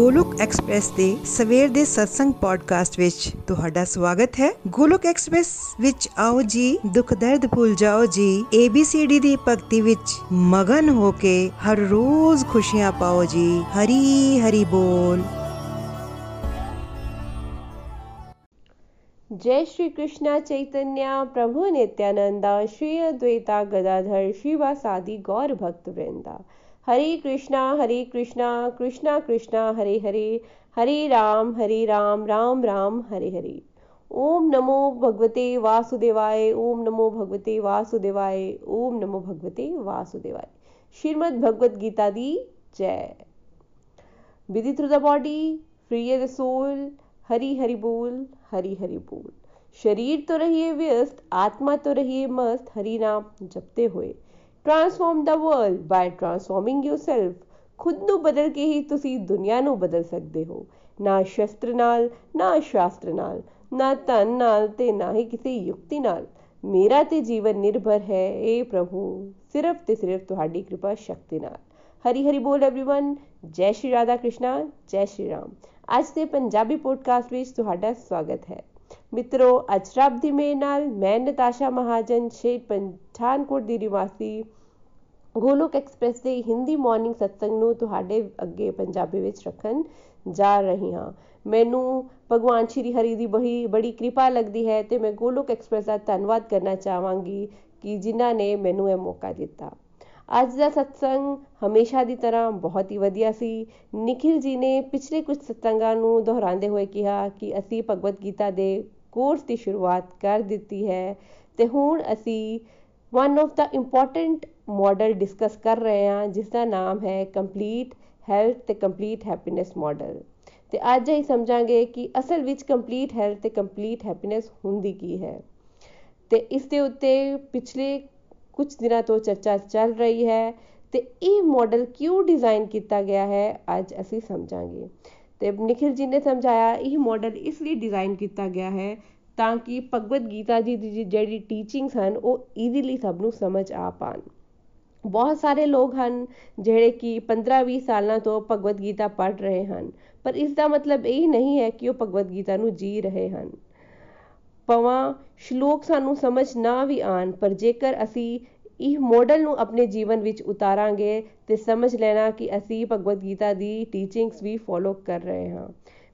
Golok express ਦੇ ਸਵੇਰ ਦੇ ਸਤਸੰਗ ਪੋਡਕਾਸਟ ਵਿੱਚ ਤੁਹਾਡਾ ਸਵਾਗਤ ਹੈ ਗੋਲੋਕ ਐਕਸਪ੍ਰੈਸ ਵਿੱਚ ਆਓ ਜੀ ਦੁੱਖ ਦਰਦ ਭੁੱਲ ਜਾਓ ਜੀ ABCD ਦੀ ਭਗਤੀ ਵਿੱਚ ਮਗਨ ਹੋ ਕੇ ਹਰ ਰੋਜ਼ ਖੁਸ਼ੀਆਂ ਪਾਓ ਜੀ ਹਰੀ ਹਰੀ ਬੋਲ जय श्री कृष्णा चैतन्य प्रभु नित्यानंदा श्री अद्वैता गदाधर शिवासादि गौर भक्त वृंदा हरे कृष्णा हरे कृष्णा कृष्णा कृष्णा, हरे हरे हरे राम हरे राम राम राम, हरे हरे। ओम नमो भगवते वासुदेवाय, ओम नमो भगवते वासुदेवाय, ओम नमो भगवते वासुदेवाय। श्रीमद् भगवत गीता दी जय। विधि through the body free the soul Hari Hari बोल, हरि हरि बोल। शरीर तो रहिए व्यस्त, आत्मा तो रहिए मस्त, हरि नाम जपते हुए। transform the world by transforming yourself ਖੁਦ ਨੂੰ ਬਦਲ ਕੇ ਹੀ ਤੁਸੀਂ ਦੁਨੀਆ ਨੂੰ ਬਦਲ ਸਕਦੇ ਹੋ ਨਾ ਸ਼ਸਤਰ ਨਾਲ ਨਾ ਸ਼ਾਸਤਰ ਨਾਲ ਨਾ ਧਨ ਨਾਲ ਤੇ ਨਾ ਹੀ ਕਿਸੇ ਯੁਕਤੀ ਨਾਲ ਮੇਰਾ ਤੇ ਜੀਵਨ ਨਿਰਭਰ ਹੈ ਏ ਪ੍ਰਭੂ ਸਿਰਫ ਤੇ ਸਿਰਫ ਤੁਹਾਡੀ ਕਿਰਪਾ ਸ਼ਕਤੀ ਨਾਲ ਹਰੀ ਹਰੀ ਬੋਲ एवरीवन ਜੈ ਸ਼੍ਰੀ ਰਾਧਾ ਕ੍ਰਿਸ਼ਨਾ ਜੈ ਸ਼੍ਰੀ ਰਾਮ ਅੱਜ ਦੇ ਪੰਜਾਬੀ ਪੋਡਕਾਸਟ ਵਿੱਚ ਤੁਹਾਡਾ ਸਵਾਗਤ ਹੈ ਮਿੱਤਰੋ, ਅੱਜ ਰੱਬ ਦੀ ਮੇਰ ਨਾਲ ਮੈਂ ਨਤਾਸ਼ਾ ਮਹਾਜਨ ਸ਼ੇਰ ਪਠਾਨਕੋਟ ਦੀ ਨਿਵਾਸੀ ਗੋਲੋਕ ਐਕਸਪ੍ਰੈਸ ਦੇ ਹਿੰਦੀ ਮਾਰਨਿੰਗ ਸਤਸੰਗ ਨੂੰ ਤੁਹਾਡੇ ਅੱਗੇ ਪੰਜਾਬੀ ਵਿੱਚ ਰੱਖਣ ਜਾ ਰਹੀ ਹਾਂ। ਮੈਨੂੰ ਭਗਵਾਨ ਸ਼੍ਰੀ ਹਰੀ ਦੀ ਬੜੀ ਬੜੀ ਕਿਰਪਾ ਲੱਗਦੀ ਹੈ ਤੇ ਮੈਂ ਗੋਲੋਕ ਐਕਸਪ੍ਰੈਸ ਦਾ ਧੰਨਵਾਦ ਕਰਨਾ ਚਾਹਾਂਗੀ ਕਿ ਜਿਨ੍ਹਾਂ ਨੇ ਮੈਨੂੰ ਇਹ ਮੌਕਾ ਦਿੱਤਾ। ਅੱਜ ਦਾ ਸਤਸੰਗ ਹਮੇਸ਼ਾ ਦੀ ਤਰ੍ਹਾਂ ਬਹੁਤ ਹੀ ਵਧੀਆ ਸੀ। ਨikhil ji ਨੇ ਪਿਛਲੇ ਕੁਝ ਸਤਸੰਗਾਂ ਨੂੰ ਦੁਹਰਾਉਂਦੇ ਹੋਏ ਕਿਹਾ ਕਿ ਅਸੀਂ ਭਗਵਤ ਗੀਤਾ ਦੇ ਕੋਰਸ ਦੀ ਸ਼ੁਰੂਆਤ ਕਰ ਦਿੱਤੀ ਹੈ ਤੇ ਹੁਣ ਅਸੀਂ one of the important model discuss ਕਰ ਰਹੇ ਹਾਂ ਜਿਸ ਦਾ ਨਾਮ ਹੈ ਕੰਪਲੀਟ ਹੈਲਥ ਤੇ ਕੰਪਲੀਟ ਹੈਪੀਨੈਸ ਮਾਡਲ ਤੇ ਅੱਜ ਅਸੀਂ ਸਮਝਾਂਗੇ ਕਿ ਅਸਲ ਵਿੱਚ ਕੰਪਲੀਟ ਹੈਲਥ ਤੇ ਕੰਪਲੀਟ ਹੈਪੀਨੈਸ ਹੁੰਦੀ ਕੀ ਹੈ। ਤੇ ਇਸ ਦੇ ਉੱਤੇ ਪਿਛਲੇ ਕੁਝ ਦਿਨਾਂ ਤੋਂ ਚਰਚਾ ਚੱਲ ਰਹੀ ਹੈ ਤੇ ਇਹ ਮਾਡਲ ਕਿਉਂ ਡਿਜ਼ਾਈਨ ਕੀਤਾ ਗਿਆ ਹੈ, ਅੱਜ ਅਸੀਂ ਸਮਝਾਂਗੇ। ਤੇ ਨikhil ji ਨੇ ਸਮਝਾਇਆ, ਇਹ ਮਾਡਲ ਇਸ ਲਈ ਡਿਜ਼ਾਈਨ ਕੀਤਾ ਗਿਆ ਹੈ ਤਾਂ ਕਿ ਭਗਵਦ ਗੀਤਾ ਜੀ ਦੀ ਜਿਹੜੀ ਟੀਚਿੰਗਸ ਹਨ ਉਹ ਈਜ਼ੀਲੀ ਸਭ ਨੂੰ ਸਮਝ ਆ ਪਾਣ। ਬਹੁਤ ਸਾਰੇ ਲੋਕ ਹਨ ਜਿਹੜੇ ਕਿ 15-20 ਸਾਲਾਂ ਤੋਂ ਭਗਵਦ ਗੀਤਾ ਪੜ੍ਹ ਰਹੇ ਹਨ, ਪਰ ਇਸ ਦਾ ਮਤਲਬ ਇਹ ਨਹੀਂ ਹੈ ਕਿ ਉਹ ਭਗਵਦ ਗੀਤਾ ਨੂੰ ਜੀ ਰਹੇ ਹਨ। ਪਵਾਂ ਸ਼ਲੋਕ ਸਾਨੂੰ ਸਮਝ ਨਾ ਵੀ ਆਣ ਪਰ ਜੇਕਰ ਅਸੀਂ ਇਹ ਮਾਡਲ ਨੂੰ ਆਪਣੇ ਜੀਵਨ ਵਿੱਚ ਉਤਾਰਾਂਗੇ ਤੇ ਸਮਝ ਲੈਣਾ ਕਿ ਅਸੀਂ ਭਗਵਦ ਗੀਤਾ ਦੀ ਟੀਚਿੰਗਸ ਵੀ ਫੋਲੋ ਕਰ ਰਹੇ ਹਾਂ।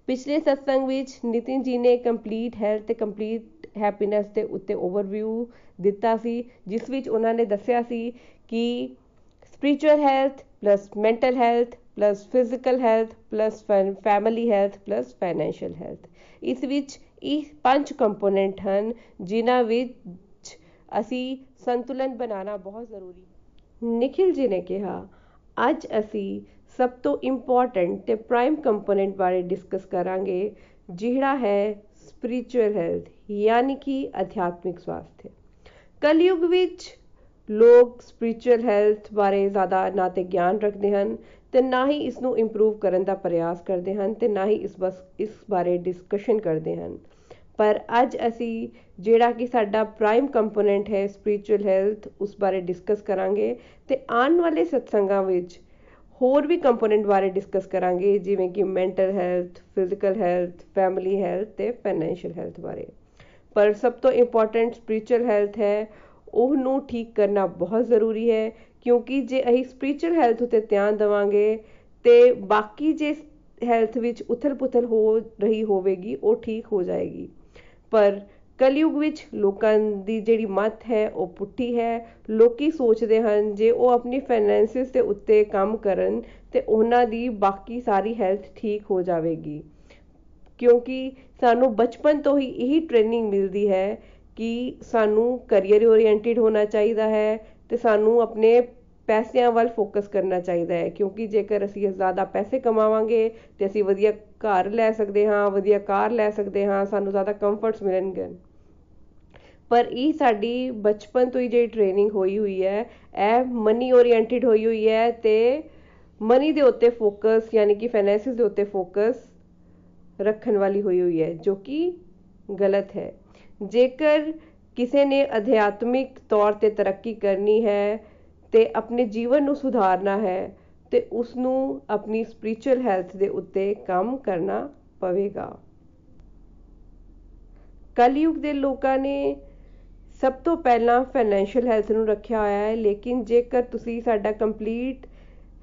ਪਿਛਲੇ ਸਤਸੰਗ ਵਿੱਚ ਨਿਤਿਨ ਜੀ ਨੇ ਕੰਪਲੀਟ ਹੈਲਥ ਤੇ ਕੰਪਲੀਟ ਹੈਪੀਨੈਸ ਦੇ ਉੱਤੇ ਓਵਰਵਿਊ ਦਿੱਤਾ ਸੀ, ਜਿਸ ਵਿੱਚ ਉਹਨਾਂ ਨੇ ਦੱਸਿਆ ਸੀ ਕਿ spiritual health plus mental health plus physical health plus family health plus financial health ਇਸ ਵਿੱਚ ਇਹ ਪੰਜ ਕੰਪੋਨੈਂਟ ਹਨ, ਜਿਨ੍ਹਾਂ ਵਿੱਚ ਅਸੀਂ ਸੰਤੁਲਨ ਬਣਾਉਣਾ ਬਹੁਤ ਜ਼ਰੂਰੀ ਹੈ। ਨikhil ji ਨੇ ਕਿਹਾ, ਅੱਜ ਅਸੀਂ ਸਭ ਤੋਂ ਇੰਪੋਰਟੈਂਟ ਤੇ ਪ੍ਰਾਈਮ ਕੰਪੋਨੈਂਟ ਬਾਰੇ ਡਿਸਕਸ ਕਰਾਂਗੇ, ਜਿਹੜਾ ਹੈ ਸਪਿਰਚੁਅਲ ਹੈਲਥ ਯਾਨੀ ਕਿ ਅਧਿਆਤਮਿਕ ਸਵਾਸਥ। ਕਲਯੁਗ ਵਿੱਚ ਲੋਕ ਸਪਿਰਚੁਅਲ ਹੈਲਥ ਬਾਰੇ ਜ਼ਿਆਦਾ ਨਾ ਤੇ ਗਿਆਨ ਰੱਖਦੇ ਹਨ ਤੇ ਨਾ ਹੀ ਇਸ ਨੂੰ ਇੰਪਰੂਵ ਕਰਨ ਦਾ ਪ੍ਰਯਾਸ ਕਰਦੇ ਹਨ ਤੇ ਨਾ ਹੀ ਇਸ ਬਸ, ਇਸ ਬਾਰੇ ਡਿਸਕਸ਼ਨ ਕਰਦੇ ਹਨ। ਪਰ ਅੱਜ ਅਸੀਂ ਜਿਹੜਾ ਕਿ ਸਾਡਾ ਪ੍ਰਾਈਮ ਕੰਪੋਨੈਂਟ ਹੈ ਸਪਿਰਚੁਅਲ ਹੈਲਥ ਉਸ ਬਾਰੇ ਡਿਸਕਸ ਕਰਾਂਗੇ ਤੇ ਆਉਣ ਵਾਲੇ ਸਤਸੰਗਾਂ ਵਿੱਚ ਹੋਰ ਵੀ ਕੰਪੋਨੈਂਟ ਬਾਰੇ ਡਿਸਕਸ ਕਰਾਂਗੇ, ਜਿਵੇਂ ਕਿ mental health physical health family health ਤੇ ਫਾਈਨੈਂਸ਼ੀਅਲ ਹੈਲਥ ਬਾਰੇ। ਪਰ ਸਭ ਤੋਂ ਇੰਪੋਰਟੈਂਟ ਸਪਿਰਚੁਅਲ ਹੈਲਥ ਹੈ, ਉਹਨੂੰ ਠੀਕ ਕਰਨਾ ਬਹੁਤ ਜ਼ਰੂਰੀ ਹੈ, ਕਿਉਂਕਿ ਜੇ ਅਸੀਂ ਸਪਿਰਚੁਅਲ ਹੈਲਥ ਉਤੇ ਧਿਆਨ ਦੇਵਾਂਗੇ, ਤੇ ਬਾਕੀ ਜੇ ਹੈਲਥ ਵਿੱਚ ਉਥਲ-ਪੁਥਲ ਹੋ ਰਹੀ ਹੋਵੇਗੀ, ਉਹ ਠੀਕ ਹੋ ਜਾਏਗੀ। ਪਰ ਕਲਯੁਗ ਵਿੱਚ ਲੋਕਾਂ ਦੀ ਜਿਹੜੀ ਮਤ ਹੈ, ਉਹ ਪੁੱਠੀ ਹੈ। ਲੋਕੀ ਸੋਚਦੇ ਹਨ ਜੇ ਉਹ ਆਪਣੀ ਫਾਈਨੈਂਸਿਸ ਦੇ ਉੱਤੇ ਕੰਮ ਕਰਨ, ਤੇ ਉਹਨਾਂ ਦੀ ਬਾਕੀ ਸਾਰੀ ਹੈਲਥ ਠੀਕ ਹੋ ਜਾਵੇਗੀ। ਕਿਉਂਕਿ ਸਾਨੂੰ ਬਚਪਨ ਤੋਂ ਹੀ ਇਹੀ ਟ੍ਰੇਨਿੰਗ ਮਿਲਦੀ ਹੈ ਕਿ ਸਾਨੂੰ ਕੈਰੀਅਰ ਓਰੀਐਂਟਡ ਹੋਣਾ ਚਾਹੀਦਾ ਹੈ ਤੇ ਸਾਨੂੰ ਆਪਣੇ ਪੈਸਿਆਂ ਵੱਲ ਫੋਕਸ ਕਰਨਾ ਚਾਹੀਦਾ ਹੈ। ਕਿਉਂਕਿ ਜੇਕਰ ਅਸੀਂ ਜ਼ਿਆਦਾ ਪੈਸੇ ਕਮਾਵਾਂਗੇ ਤੇ ਅਸੀਂ ਵਧੀਆ ਘਰ ਲੈ ਸਕਦੇ ਹਾਂ, ਵਧੀਆ ਕਾਰ ਲੈ ਸਕਦੇ ਹਾਂ, ਸਾਨੂੰ ਜ਼ਿਆਦਾ ਕੰਫਰਟਸ ਮਿਲਣਗੇ। ਪਰ ਇਹ ਸਾਡੀ ਬਚਪਨ ਤੋਂ ਹੀ ਜਿਹੜੀ ਟ੍ਰੇਨਿੰਗ ਹੋਈ ਹੋਈ ਹੈ, ਇਹ ਮਨੀ ਓਰੀਐਂਟਡ ਹੋਈ ਹੋਈ ਹੈ ਤੇ ਮਨੀ ਦੇ ਉੱਤੇ ਫੋਕਸ ਯਾਨੀ ਕਿ ਫਾਈਨੈਂਸਿਸ ਦੇ ਉੱਤੇ ਫੋਕਸ ਰੱਖਣ ਵਾਲੀ ਹੋਈ ਹੋਈ ਹੈ, ਜੋ ਕਿ ਗਲਤ ਹੈ। ਜੇਕਰ ਕਿਸੇ ਨੇ ਅਧਿਆਤਮਿਕ ਤੌਰ ਤੇ ਤਰੱਕੀ ਕਰਨੀ ਹੈ ਤੇ ਆਪਣੇ ਜੀਵਨ ਨੂੰ ਸੁਧਾਰਨਾ ਹੈ ਤੇ ਉਸ ਨੂੰ ਆਪਣੀ ਸਪਿਰਚੁਅਲ ਹੈਲਥ ਦੇ ਉੱਤੇ ਕੰਮ ਕਰਨਾ ਪਵੇਗਾ। ਕਲਯੁਗ ਦੇ ਲੋਕਾਂ ਨੇ ਸਭ ਤੋਂ ਪਹਿਲਾਂ ਫਾਈਨੈਂਸ਼ੀਅਲ ਹੈਲਥ ਨੂੰ ਰੱਖਿਆ ਹੋਇਆ ਹੈ, ਲੇਕਿਨ ਜੇਕਰ ਤੁਸੀਂ ਸਾਡਾ ਕੰਪਲੀਟ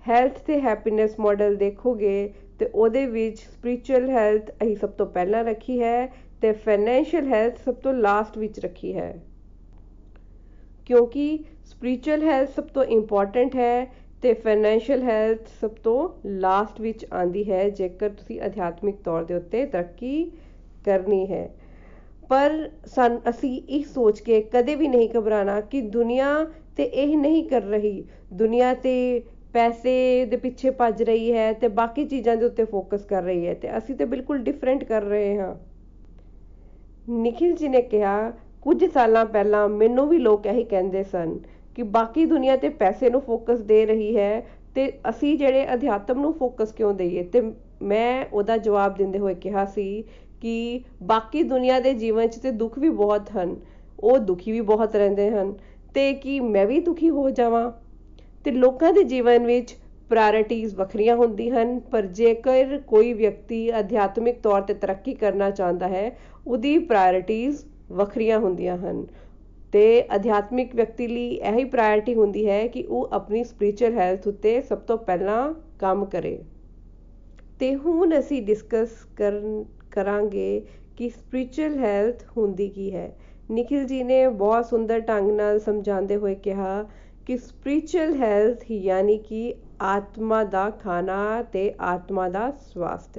ਹੈਲਥ ਤੇ ਹੈਪੀਨੈਸ ਮਾਡਲ ਦੇਖੋਗੇ, ਤੇ ਉਹਦੇ ਵਿੱਚ ਸਪਿਰਚੁਅਲ ਹੈਲਥ ਅਸੀਂ ਸਭ ਤੋਂ ਪਹਿਲਾਂ ਰੱਖੀ ਹੈ ਤੇ ਫਾਈਨੈਂਸ਼ੀਅਲ ਹੈਲਥ ਸਭ ਤੋਂ ਲਾਸਟ ਵਿੱਚ ਰੱਖੀ ਹੈ। ਕਿਉਂਕਿ ਸਪਿਰਚੁਅਲ ਹੈਲਥ ਸਭ ਤੋਂ ਇੰਪੋਰਟੈਂਟ ਹੈ ਤੇ ਫਾਈਨੈਂਸ਼ੀਅਲ ਹੈਲਥ ਸਭ ਤੋਂ ਲਾਸਟ ਵਿੱਚ ਆਂਦੀ ਹੈ, ਜੇਕਰ ਤੁਸੀਂ ਅਧਿਆਤਮਿਕ ਤੌਰ ਦੇ ਉੱਤੇ ਤਰੱਕੀ ਕਰਨੀ ਹੈ। ਪਰ ਸਨ ਅਸੀਂ ਇਹ ਸੋਚ ਕੇ ਕਦੇ ਵੀ ਨਹੀਂ ਘਬਰਾਣਾ ਕਿ ਦੁਨੀਆ ਤੇ ਇਹ ਨਹੀਂ ਕਰ ਰਹੀ। ਦੁਨੀਆ ਤੇ ਪੈਸੇ ਦੇ ਪਿੱਛੇ ਭੱਜ ਰਹੀ ਹੈ ਤੇ ਬਾਕੀ ਚੀਜ਼ਾਂ ਦੇ ਉੱਤੇ ਫੋਕਸ ਕਰ ਰਹੀ ਹੈ ਤੇ ਅਸੀਂ ਤੇ ਬਿਲਕੁਲ ਡਿਫਰੈਂਟ ਕਰ ਰਹੇ ਹਾਂ। ਨikhil ji ਨੇ ਕਿਹਾ, ਕੁਝ ਸਾਲਾਂ ਪਹਿਲਾਂ ਮੈਨੂੰ ਵੀ ਲੋਕ ਇਹੀ ਕਹਿੰਦੇ ਸਨ ਕਿ ਬਾਕੀ ਦੁਨੀਆ ਤੇ ਪੈਸੇ ਨੂੰ ਫੋਕਸ ਦੇ ਰਹੀ ਹੈ ਤੇ ਅਸੀਂ ਜਿਹੜੇ ਅਧਿਆਤਮ ਨੂੰ ਫੋਕਸ ਕਿਉਂ ਦਈਏ? ਤੇ ਮੈਂ ਉਹਦਾ ਜਵਾਬ ਦਿੰਦੇ ਹੋਏ ਕਿਹਾ ਸੀ ਕਿ ਬਾਕੀ ਦੁਨੀਆ ਦੇ ਜੀਵਨ 'ਚ ਤੇ ਦੁੱਖ ਵੀ ਬਹੁਤ ਹਨ, ਉਹ ਦੁਖੀ ਵੀ ਬਹੁਤ ਰਹਿੰਦੇ ਹਨ ਤੇ ਕੀ ਮੈਂ ਵੀ ਦੁਖੀ ਹੋ ਜਾਵਾਂ? ਤੇ ਲੋਕਾਂ ਦੇ ਜੀਵਨ ਵਿੱਚ ਪ੍ਰਾਇੋਰਟੀਜ਼ ਵੱਖਰੀਆਂ ਹੁੰਦੀਆਂ ਹਨ, ਪਰ ਜੇਕਰ ਕੋਈ ਵਿਅਕਤੀ ਅਧਿਆਤਮਿਕ ਤੌਰ ਤੇ ਤਰੱਕੀ ਕਰਨਾ ਚਾਹੁੰਦਾ ਹੈ, ਉਹਦੀ ਪ੍ਰਾਇੋਰਟੀਜ਼ ਵੱਖਰੀਆਂ ਹੁੰਦੀਆਂ ਹਨ। ਤੇ ਅਧਿਆਤਮਿਕ ਵਿਅਕਤੀ ਲਈ ਇਹੀ ਪ੍ਰਾਇੋਰਟੀ ਹੁੰਦੀ ਹੈ ਕਿ ਉਹ ਆਪਣੀ ਸਪਿਰਚੁਅਲ ਹੈਲਥ ਉੱਤੇ ਸਭ ਤੋਂ ਪਹਿਲਾਂ ਕੰਮ ਕਰੇ। ਤੇ ਹੁਣ ਅਸੀਂ ਡਿਸਕਸ ਕਰਨ, ਕਰਾਂਗੇ ਕਿ ਸਪਿਰਚੁਅਲ ਹੈਲਥ ਹੁੰਦੀ ਕੀ ਹੈ। ਨikhil ji ਨੇ ਬਹੁਤ ਸੁੰਦਰ ਢੰਗ ਨਾਲ ਸਮਝਾਉਂਦੇ ਹੋਏ ਕਿਹਾ ਕਿ ਸਪਿਰਚੁਅਲ ਹੈਲਥ ਯਾਨੀ ਕਿ ਆਤਮਾ ਦਾ ਖਾਣਾ ਤੇ ਆਤਮਾ ਦਾ ਸਵਾਸਥ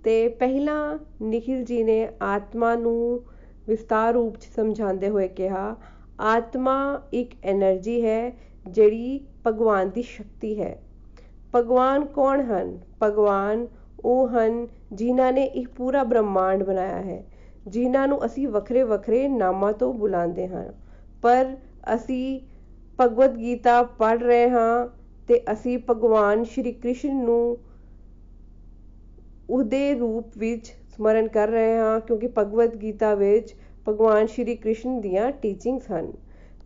ਅਤੇ ਪਹਿਲਾਂ ਨਿਖਿਲ ਜੀ ਨੇ ਆਤਮਾ ਨੂੰ ਵਿਸਥਾਰ ਰੂਪ 'ਚ ਸਮਝਾਉਂਦੇ ਹੋਏ ਕਿਹਾ, ਆਤਮਾ ਇੱਕ ਐਨਰਜੀ ਹੈ ਜਿਹੜੀ ਭਗਵਾਨ ਦੀ ਸ਼ਕਤੀ ਹੈ। ਭਗਵਾਨ ਕੌਣ ਹਨ? ਭਗਵਾਨ ਉਹ ਹਨ ਜਿਨ੍ਹਾਂ ਨੇ ਇਹ ਪੂਰਾ ਬ੍ਰਹਿਮੰਡ ਬਣਾਇਆ ਹੈ, ਜਿਨ੍ਹਾਂ ਨੂੰ ਅਸੀਂ ਵੱਖਰੇ ਵੱਖਰੇ ਨਾਮਾਂ ਤੋਂ ਬੁਲਾਉਂਦੇ ਹਾਂ। ਪਰ ਅਸੀਂ ਭਗਵਦ ਗੀਤਾ ਪੜ੍ਹ ਰਹੇ ਹਾਂ ਅਤੇ ਅਸੀਂ ਭਗਵਾਨ ਸ਼੍ਰੀ ਕ੍ਰਿਸ਼ਨ ਨੂੰ ਉਹਦੇ ਰੂਪ ਵਿੱਚ ਸਮਰਨ ਕਰ ਰਹੇ ਹਾਂ, ਕਿਉਂਕਿ ਭਗਵਦ ਗੀਤਾ ਵਿੱਚ ਭਗਵਾਨ ਸ਼੍ਰੀ ਕ੍ਰਿਸ਼ਨ ਦੀਆਂ ਟੀਚਿੰਗਸ ਹਨ।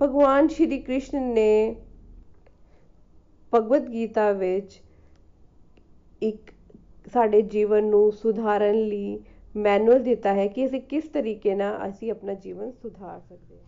ਭਗਵਾਨ ਸ਼੍ਰੀ ਕ੍ਰਿਸ਼ਨ ਨੇ ਭਗਵਦ ਗੀਤਾ ਵਿੱਚ ਇੱਕ ਸਾਡੇ ਜੀਵਨ ਨੂੰ ਸੁਧਾਰਨ ਲਈ ਮੈਨੂਅਲ ਦਿੱਤਾ ਹੈ ਕਿ ਅਸੀਂ ਕਿਸ ਤਰੀਕੇ ਨਾਲ ਅਸੀਂ ਆਪਣਾ ਜੀਵਨ ਸੁਧਾਰ ਸਕਦੇ ਹਾਂ।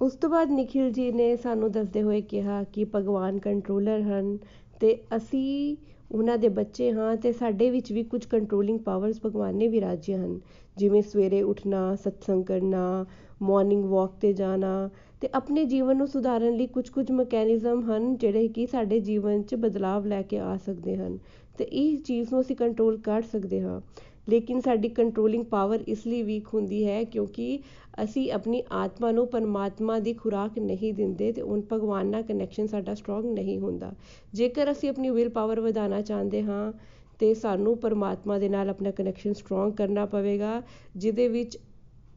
ਉਸ ਤੋਂ ਬਾਅਦ ਨikhil ji ਨੇ ਸਾਨੂੰ ਦੱਸਦੇ ਹੋਏ ਕਿਹਾ ਕਿ ਭਗਵਾਨ ਕੰਟਰੋਲਰ ਹਨ ਤੇ ਅਸੀਂ ਉਹਨਾਂ ਦੇ ਬੱਚੇ ਹਾਂ ਤੇ ਸਾਡੇ ਵਿੱਚ ਵੀ ਕੁਝ ਕੰਟਰੋਲਿੰਗ ਪਾਵਰਸ ਭਗਵਾਨ ਨੇ ਵਿਰਾਜੀਆਂ ਹਨ। ਜਿਵੇਂ ਸਵੇਰੇ ਉੱਠਣਾ, ਸਤਸੰਗ ਕਰਨਾ ਮਾਰਨਿੰਗ ਵਾਕ ਤੇ ਜਾਣਾ ਤੇ ਆਪਣੇ ਜੀਵਨ ਨੂੰ ਸੁਧਾਰਨ ਲਈ ਕੁਝ ਕੁਝ ਮੈਕੈਨਿਜ਼ਮ ਹਨ ਜਿਹੜੇ ਕਿ ਸਾਡੇ ਜੀਵਨ 'ਚ ਬਦਲਾਵ ਲੈ ਕੇ ਆ ਸਕਦੇ ਹਨ ਤੇ ਇਹ ਚੀਜ਼ ਨੂੰ ਅਸੀਂ ਕੰਟਰੋਲ ਕਰ ਸਕਦੇ ਹਾਂ। ਲੇਕਿਨ ਸਾਡੀ ਕੰਟਰੋਲਿੰਗ ਪਾਵਰ ਇਸ ਲਈ ਵੀਕ ਹੁੰਦੀ ਹੈ ਕਿਉਂਕਿ ਅਸੀਂ ਆਪਣੀ ਆਤਮਾ ਨੂੰ ਪਰਮਾਤਮਾ ਦੀ ਖੁਰਾਕ ਨਹੀਂ ਦਿੰਦੇ ਤੇ ਉਹ ਭਗਵਾਨ ਨਾਲ ਕਨੈਕਸ਼ਨ ਸਾਡਾ ਸਟਰੋਂਗ ਨਹੀਂ ਹੁੰਦਾ। ਜੇਕਰ ਅਸੀਂ ਆਪਣੀ ਵਿਲ ਪਾਵਰ ਵਧਾਉਣਾ ਚਾਹੁੰਦੇ ਹਾਂ, ਤੇ ਸਾਨੂੰ ਪਰਮਾਤਮਾ ਦੇ ਨਾਲ ਆਪਣਾ ਕਨੈਕਸ਼ਨ ਸਟਰੋਂਗ ਕਰਨਾ ਪਵੇਗਾ, ਜਿਹਦੇ ਵਿੱਚ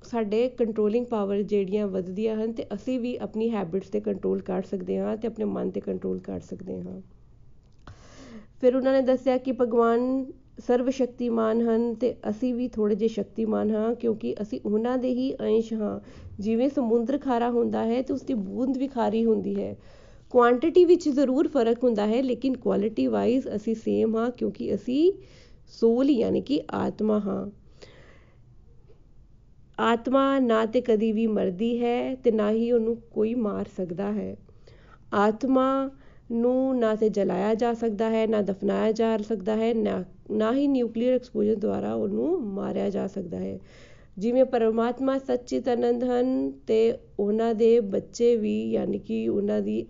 ਸਾਡੇ ਕੰਟਰੋਲਿੰਗ ਪਾਵਰ ਜਿਹੜੀਆਂ ਵੱਧਦੀਆਂ ਹਨ ਤੇ ਅਸੀਂ ਵੀ ਆਪਣੀ ਹੈਬਿਟਸ ਤੇ ਕੰਟਰੋਲ ਕਰ ਸਕਦੇ ਹਾਂ ਤੇ ਆਪਣੇ ਮਨ ਤੇ ਕੰਟਰੋਲ ਕਰ ਸਕਦੇ ਹਾਂ। ਫਿਰ ਉਹਨਾਂ ਨੇ ਦੱਸਿਆ ਕਿ ਭਗਵਾਨ ਸਰਵ ਸ਼ਕਤੀਮਾਨ ਹਨ ਤੇ ਅਸੀਂ ਵੀ ਥੋੜੇ ਜਿਹੇ ਸ਼ਕਤੀਮਾਨ ਹਾਂ ਕਿਉਂਕਿ ਅਸੀਂ ਉਹਨਾਂ ਦੇ ਹੀ ਅੰਸ਼ ਹਾਂ। ਜਿਵੇਂ ਸਮੁੰਦਰ ਖਾਰਾ ਹੁੰਦਾ ਹੈ ਤੇ ਉਸ ਦੀ ਬੂੰਦ ਵੀ ਖਾਰੀ ਹੁੰਦੀ ਹੈ। ਕੁਆਂਟੀਟੀ ਵਿੱਚ ਜ਼ਰੂਰ ਫ਼ਰਕ ਹੁੰਦਾ ਹੈ, ਲੇਕਿਨ ਕੁਆਲਿਟੀ ਵਾਈਜ਼ ਅਸੀਂ ਸੇਮ ਹਾਂ ਕਿਉਂਕਿ ਅਸੀਂ ਸੋਲ ਯਾਨੀ ਕਿ ਆਤਮਾ ਹਾਂ। ਆਤਮਾ ਨਾ ਤੇ ਕਦੀ ਵੀ ਮਰਦੀ ਹੈ ਤੇ ਨਾ ਹੀ ਉਹਨੂੰ ਕੋਈ ਮਾਰ ਸਕਦਾ ਹੈ। ਆਤਮਾ ਨੂੰ ਨਾ ਤੇ ਜਲਾਇਆ ਜਾ ਸਕਦਾ ਹੈ, ਨਾ ਦਫਨਾਇਆ ਜਾ ਸਕਦਾ ਹੈ, ਨਾ ਨਾ ਹੀ ਨਿਊਕਲੀਅਰ ਐਕਸਪੋਜਰ ਦੁਆਰਾ ਉਹਨੂੰ ਮਾਰਿਆ ਜਾ ਸਕਦਾ ਹੈ। ਜਿਵੇਂ ਪਰਮਾਤਮਾ ਸੱਚਿਤ ਆਨੰਦ ਹਨ ਅਤੇ ਉਹਨਾਂ ਦੇ ਬੱਚੇ ਵੀ, ਯਾਨੀ ਕਿ ਉਹਨਾਂ ਦੀ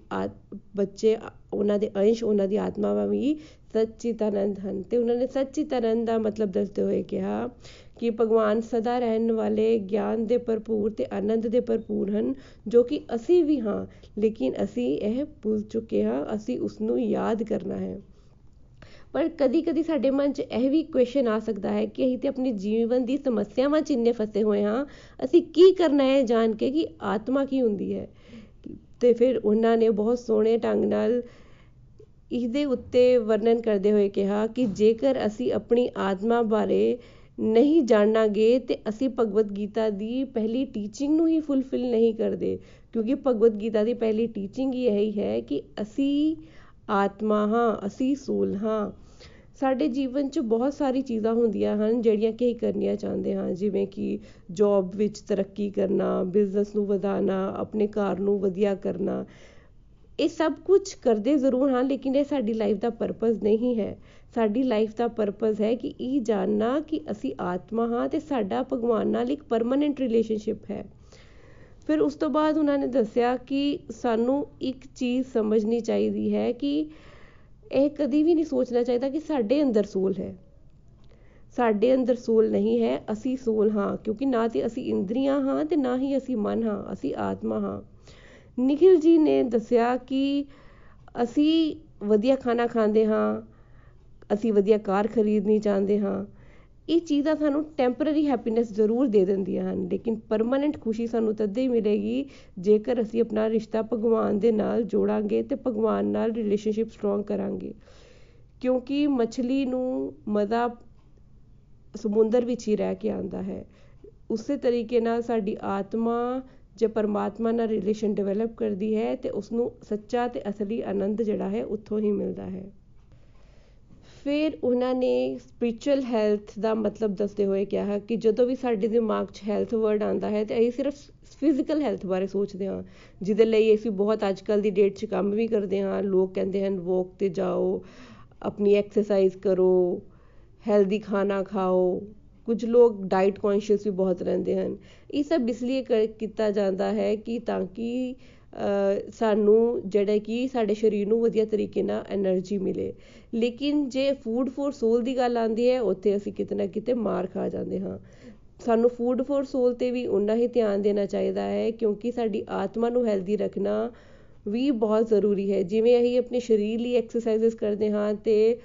ਬੱਚੇ, ਉਹਨਾਂ ਦੇ ਅੰਸ਼, ਉਹਨਾਂ ਦੀ ਆਤਮਾਵਾਂ ਵੀ ਸੱਚਿਤ ਆਨੰਦ ਹਨ। ਅਤੇ ਉਹਨਾਂ ਨੇ ਸੱਚਿਤ ਆਨੰਦ ਦਾ ਮਤਲਬ ਦੱਸਦੇ ਹੋਏ ਕਿਹਾ ਕਿ ਭਗਵਾਨ ਸਦਾ ਰਹਿਣ ਵਾਲੇ, ਗਿਆਨ ਦੇ ਭਰਪੂਰ ਅਤੇ ਆਨੰਦ ਦੇ ਭਰਪੂਰ ਹਨ, ਜੋ ਕਿ ਅਸੀਂ ਵੀ ਹਾਂ, ਲੇਕਿਨ ਅਸੀਂ ਇਹ ਭੁੱਲ ਚੁੱਕੇ ਹਾਂ, ਅਸੀਂ ਉਸਨੂੰ ਯਾਦ ਕਰਨਾ ਹੈ। ਪਰ ਕਦੀ ਕਦੀ ਸਾਡੇ ਮਨ 'ਚ ਇਹ ਵੀ ਕੁਐਸਚਨ ਆ ਸਕਦਾ ਹੈ ਕਿ ਅਸੀਂ ਤੇ ਆਪਣੀ ਜੀਵਨ ਦੀ ਸਮੱਸਿਆਵਾਂ 'ਚ ਇੰਨੇ ਫਸੇ ਹੋਏ ਹਾਂ, ਅਸੀਂ ਕੀ ਕਰਨਾ ਹੈ ਜਾਣ ਕੇ ਕਿ ਆਤਮਾ ਕੀ ਹੁੰਦੀ ਹੈ? ਤੇ ਫਿਰ ਉਹਨਾਂ ਨੇ ਬਹੁਤ ਸੋਹਣੇ ਢੰਗ ਨਾਲ ਇਹਦੇ ਉੱਤੇ ਵਰਣਨ ਕਰਦੇ ਹੋਏ ਕਿਹਾ ਕਿ ਜੇਕਰ ਅਸੀਂ ਆਪਣੀ ਆਤਮਾ ਬਾਰੇ ਨਹੀਂ ਜਾਣਾਂਗੇ ਤੇ ਅਸੀਂ ਭਗਵਦ ਗੀਤਾ ਦੀ ਪਹਿਲੀ ਟੀਚਿੰਗ ਨੂੰ ਹੀ ਫੁੱਲਫਿਲ ਨਹੀਂ ਕਰਦੇ, ਕਿਉਂਕਿ ਭਗਵਦ ਗੀਤਾ ਦੀ ਪਹਿਲੀ ਟੀਚਿੰਗ ਹੀ ਇਹੀ ਹੈ ਕਿ ਅਸੀਂ ਆਤਮਾ ਹਾਂ, ਅਸੀਂ ਸੂਲ ਹਾਂ। ਸਾਡੇ ਜੀਵਨ 'ਚ ਬਹੁਤ ਸਾਰੀ ਚੀਜ਼ਾਂ ਹੁੰਦੀਆਂ ਹਨ ਜਿਹੜੀਆਂ ਕਿ ਕਰਨੀਆਂ ਚਾਹੁੰਦੇ ਹਾਂ। ਜਿਵੇਂ ਕਿ ਜੌਬ ਵਿੱਚ ਤਰੱਕੀ ਕਰਨਾ ਬਿਜ਼ਨਸ ਨੂੰ ਵਧਾਉਣਾ, ਆਪਣੇ ਘਰ ਨੂੰ ਵਧੀਆ ਕਰਨਾ। ਇਹ ਸਭ ਕੁਝ ਕਰਦੇ ਜ਼ਰੂਰ ਹਾਂ, ਲੇਕਿਨ ਇਹ ਸਾਡੀ ਲਾਈਫ ਦਾ ਪਰਪਸ ਨਹੀਂ ਹੈ। ਸਾਡੀ ਲਾਈਫ ਦਾ ਪਰਪਸ ਹੈ ਕਿ ਇਹ ਜਾਣਨਾ ਕਿ ਅਸੀਂ ਆਤਮਾ ਹਾਂ ਤੇ ਸਾਡਾ ਭਗਵਾਨ ਨਾਲ ਇੱਕ ਪਰਮਨੈਂਟ ਰਿਲੇਸ਼ਨਸ਼ਿਪ ਹੈ। ਫਿਰ ਉਸ ਤੋਂ ਬਾਅਦ ਉਹਨਾਂ ਨੇ ਦੱਸਿਆ ਕਿ ਸਾਨੂੰ ਇੱਕ ਚੀਜ਼ ਸਮਝਣੀ ਚਾਹੀਦੀ ਹੈ ਕਿ ਇਹ ਕਦੀ ਵੀ ਨਹੀਂ ਸੋਚਣਾ ਚਾਹੀਦਾ ਕਿ ਸਾਡੇ ਅੰਦਰ ਸੋਲ ਹੈ। ਸਾਡੇ ਅੰਦਰ ਸੋਲ ਨਹੀਂ ਹੈ, ਅਸੀਂ ਸੋਲ ਹਾਂ, ਕਿਉਂਕਿ ਨਾ ਤੇ ਅਸੀਂ ਇੰਦਰੀਆਂ ਹਾਂ ਤੇ ਨਾ ਹੀ ਅਸੀਂ ਮਨ ਹਾਂ, ਅਸੀਂ ਆਤਮਾ ਹਾਂ। ਨikhil ji ਨੇ ਦੱਸਿਆ ਕਿ ਅਸੀਂ ਵਧੀਆ ਖਾਣਾ ਖਾਂਦੇ ਹਾਂ, ਅਸੀਂ ਵਧੀਆ ਕਾਰ ਖਰੀਦਣੀ ਚਾਹੁੰਦੇ ਹਾਂ ਇਹ ਚੀਜ਼ਾਂ ਸਾਨੂੰ ਟੈਂਪਰੇਰੀ ਹੈਪੀਨੈਸ ਜ਼ਰੂਰ ਦੇ ਦਿੰਦੀਆਂ ਹਨ, ਲੇਕਿਨ ਪਰਮਾਨੈਂਟ ਖੁਸ਼ੀ ਸਾਨੂੰ ਤਦ ਹੀ ਮਿਲੇਗੀ ਜੇਕਰ ਅਸੀਂ ਆਪਣਾ ਰਿਸ਼ਤਾ ਭਗਵਾਨ ਦੇ ਨਾਲ ਜੋੜਾਂਗੇ ਤੇ ਭਗਵਾਨ ਨਾਲ ਰਿਲੇਸ਼ਨਸ਼ਿਪ ਸਟਰੋਂਗ ਕਰਾਂਗੇ। ਕਿਉਂਕਿ ਮਛਲੀ ਨੂੰ ਮਜ਼ਾ ਸਮੁੰਦਰ ਵਿੱਚ ਹੀ ਰਹਿ ਕੇ ਆਉਂਦਾ ਹੈ। ਉਸੇ ਤਰੀਕੇ ਨਾਲ ਸਾਡੀ ਆਤਮਾ ਜੇ ਪਰਮਾਤਮਾ ਨਾਲ ਰਿਲੇਸ਼ਨ ਡਿਵੈਲਪ ਕਰਦੀ ਹੈ ਤੇ ਉਸ ਨੂੰ ਸੱਚਾ ਤੇ ਅਸਲੀ ਆਨੰਦ ਜਿਹੜਾ ਹੈ ਉੱਥੋਂ ਹੀ ਮਿਲਦਾ ਹੈ। ਫਿਰ ਉਹਨਾਂ ਨੇ ਸਪਿਰਚੁਅਲ ਹੈਲਥ ਦਾ ਮਤਲਬ ਦੱਸਦੇ ਹੋਏ ਕਿਹਾ ਕਿ ਜਦੋਂ ਵੀ ਸਾਡੇ ਦਿਮਾਗ 'ਚ ਹੈਲਥ ਵਰਡ ਆਉਂਦਾ ਹੈ ਤੇ ਅਸੀਂ ਸਿਰਫ ਫਿਜ਼ੀਕਲ ਹੈਲਥ ਬਾਰੇ ਸੋਚਦੇ ਹਾਂ, ਜਿਹਦੇ ਲਈ ਅਸੀਂ ਬਹੁਤ ਅੱਜ ਕੱਲ੍ਹ ਦੀ ਡੇਟ 'ਚ ਕੰਮ ਵੀ ਕਰਦੇ ਹਾਂ, ਲੋਕ ਕਹਿੰਦੇ ਹਨ ਵੋਕ 'ਤੇ ਜਾਓ, ਆਪਣੀ ਐਕਸਰਸਾਈਜ਼ ਕਰੋ ਹੈਲਦੀ ਖਾਣਾ ਖਾਓ, ਕੁਝ ਲੋਕ ਡਾਈਟ ਕੌਨਸ਼ੀਅਸ ਵੀ ਬਹੁਤ ਰਹਿੰਦੇ ਹਨ। ਇਹ ਸਭ ਇਸ ਲਈ ਕੀਤਾ ਜਾਂਦਾ ਹੈ ਕਿ ਤਾਂ ਕਿ ਸਾਨੂੰ ਜਿਹੜਾ ਕਿ ਸਾਡੇ ਸਰੀਰ ਨੂੰ ਵਧੀਆ ਤਰੀਕੇ ਨਾਲ ਐਨਰਜੀ ਮਿਲੇ। ਲੇਕਿਨ ਜੇ ਫੂਡ ਫੋਰ ਸੋਲ ਦੀ ਗੱਲ ਆਉਂਦੀ ਹੈ, ਉੱਥੇ ਅਸੀਂ ਕਿਤੇ ਨਾ ਕਿਤੇ ਮਾਰ ਖਾ ਜਾਂਦੇ ਹਾਂ। ਸਾਨੂੰ ਫੂਡ ਫੋਰ ਸੋਲ 'ਤੇ ਵੀ ਉੰਨਾ ਹੀ ਧਿਆਨ ਦੇਣਾ ਚਾਹੀਦਾ ਹੈ, ਕਿਉਂਕਿ ਸਾਡੀ ਆਤਮਾ ਨੂੰ ਹੈਲਦੀ ਰੱਖਣਾ ਵੀ ਬਹੁਤ ਜ਼ਰੂਰੀ ਹੈ। ਜਿਵੇਂ ਅਸੀਂ ਆਪਣੇ ਸਰੀਰ ਲਈ ਐਕਸਰਸਾਈਜ਼ ਕਰਦੇ ਹਾਂ ਅਤੇ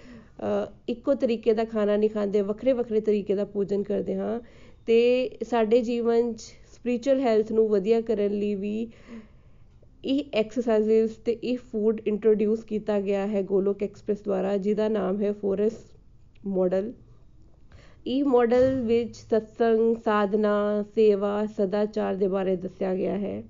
ਇੱਕੋ ਤਰੀਕੇ ਦਾ ਖਾਣਾ ਨਹੀਂ ਖਾਂਦੇ, ਵੱਖਰੇ ਵੱਖਰੇ ਤਰੀਕੇ ਦਾ ਭੋਜਨ ਕਰਦੇ ਹਾਂ ਅਤੇ ਸਾਡੇ ਜੀਵਨ 'ਚ ਸਪਿਰਚੁਅਲ ਹੈਲਥ ਨੂੰ ਵਧੀਆ ਕਰਨ ਲਈ ਵੀ ਇਹ ਐਕਸਰਸਾਈਜ਼ਸ ਤੇ ਇਹ ਫੂਡ ਇੰਟਰੋਡਿਊਸ ਕੀਤਾ ਗਿਆ ਹੈ ਗੋਲੋਕ ਐਕਸਪ੍ਰੈਸ ਦੁਆਰਾ, ਜਿਹਦਾ ਨਾਮ ਹੈ ਫੋਰਸ ਮਾਡਲ ਇਹ ਮਾਡਲ ਵਿੱਚ ਸਤਸੰਗ ਸਾਧਨਾ, ਸੇਵਾ, ਸਦਾਚਾਰ ਦੇ ਬਾਰੇ ਦੱਸਿਆ ਗਿਆ ਹੈ।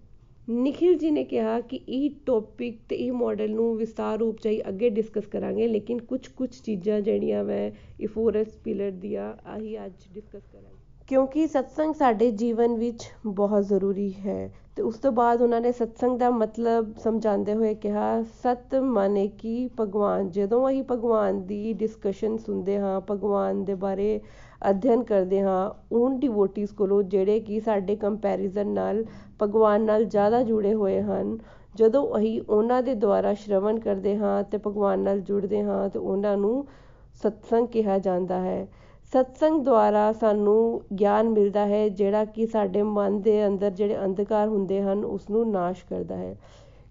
ਨikhil ji ਨੇ ਕਿਹਾ ਕਿ ਇਹ ਟੌਪਿਕ ਤੇ ਇਹ ਮਾਡਲ ਨੂੰ ਵਿਸਤਾਰ ਰੂਪ ਚ ਅੱਗੇ ਡਿਸਕਸ ਕਰਾਂਗੇ, ਲੇਕਿਨ ਕੁਝ ਕੁਝ ਚੀਜ਼ਾਂ ਜਿਹੜੀਆਂ ਮੈਂ ਇਹ ਫੋਰਸ ਪਿਲਰ ਦੀਆਂ, ਆਹੀ ਅੱਜ ਡਿਸਕਸ ਕਰਾਂਗੇ। ਕਿਉਂਕਿ ਸਤਸੰਗ ਸਾਡੇ ਜੀਵਨ ਵਿੱਚ ਬਹੁਤ ਜ਼ਰੂਰੀ ਹੈ। ਤੇ ਉਸ ਤੋਂ ਬਾਅਦ ਉਹਨਾਂ ਨੇ ਸਤਸੰਗ ਦਾ ਮਤਲਬ ਸਮਝਾਉਂਦੇ ਹੋਏ ਕਿਹਾ, ਸਤ ਮਾਨੇ ਕਿ ਭਗਵਾਨ। ਜਦੋਂ ਅਸੀਂ ਭਗਵਾਨ ਦੀ ਡਿਸਕਸ਼ਨ ਸੁਣਦੇ ਹਾਂ, ਭਗਵਾਨ ਦੇ ਬਾਰੇ ਅਧਿਐਨ ਕਰਦੇ ਹਾਂ ਉਹਨਾਂ ਡਿਵੋਟਿਸ ਕੋਲੋਂ ਜਿਹੜੇ ਕਿ ਸਾਡੇ ਕੰਪੈਰੀਜ਼ਨ ਨਾਲ, ਭਗਵਾਨ ਨਾਲ ਜ਼ਿਆਦਾ ਜੁੜੇ ਹੋਏ ਹਨ, ਜਦੋਂ ਅਸੀਂ ਉਹਨਾਂ ਦੇ ਦੁਆਰਾ ਸ਼ਰਵਣ ਕਰਦੇ ਹਾਂ ਤੇ ਭਗਵਾਨ ਨਾਲ ਜੁੜਦੇ ਹਾਂ, ਤੇ ਉਹਨਾਂ ਨੂੰ ਸਤਸੰਗ ਕਿਹਾ ਜਾਂਦਾ ਹੈ। ਸਤਸੰਗ ਦੁਆਰਾ ਸਾਨੂੰ ਗਿਆਨ ਮਿਲਦਾ ਹੈ, ਜਿਹੜਾ ਕਿ ਸਾਡੇ ਮਨ ਦੇ ਅੰਦਰ ਜਿਹੜੇ ਅੰਧਕਾਰ ਹੁੰਦੇ ਹਨ ਉਸ ਨੂੰ ਨਾਸ਼ ਕਰਦਾ ਹੈ।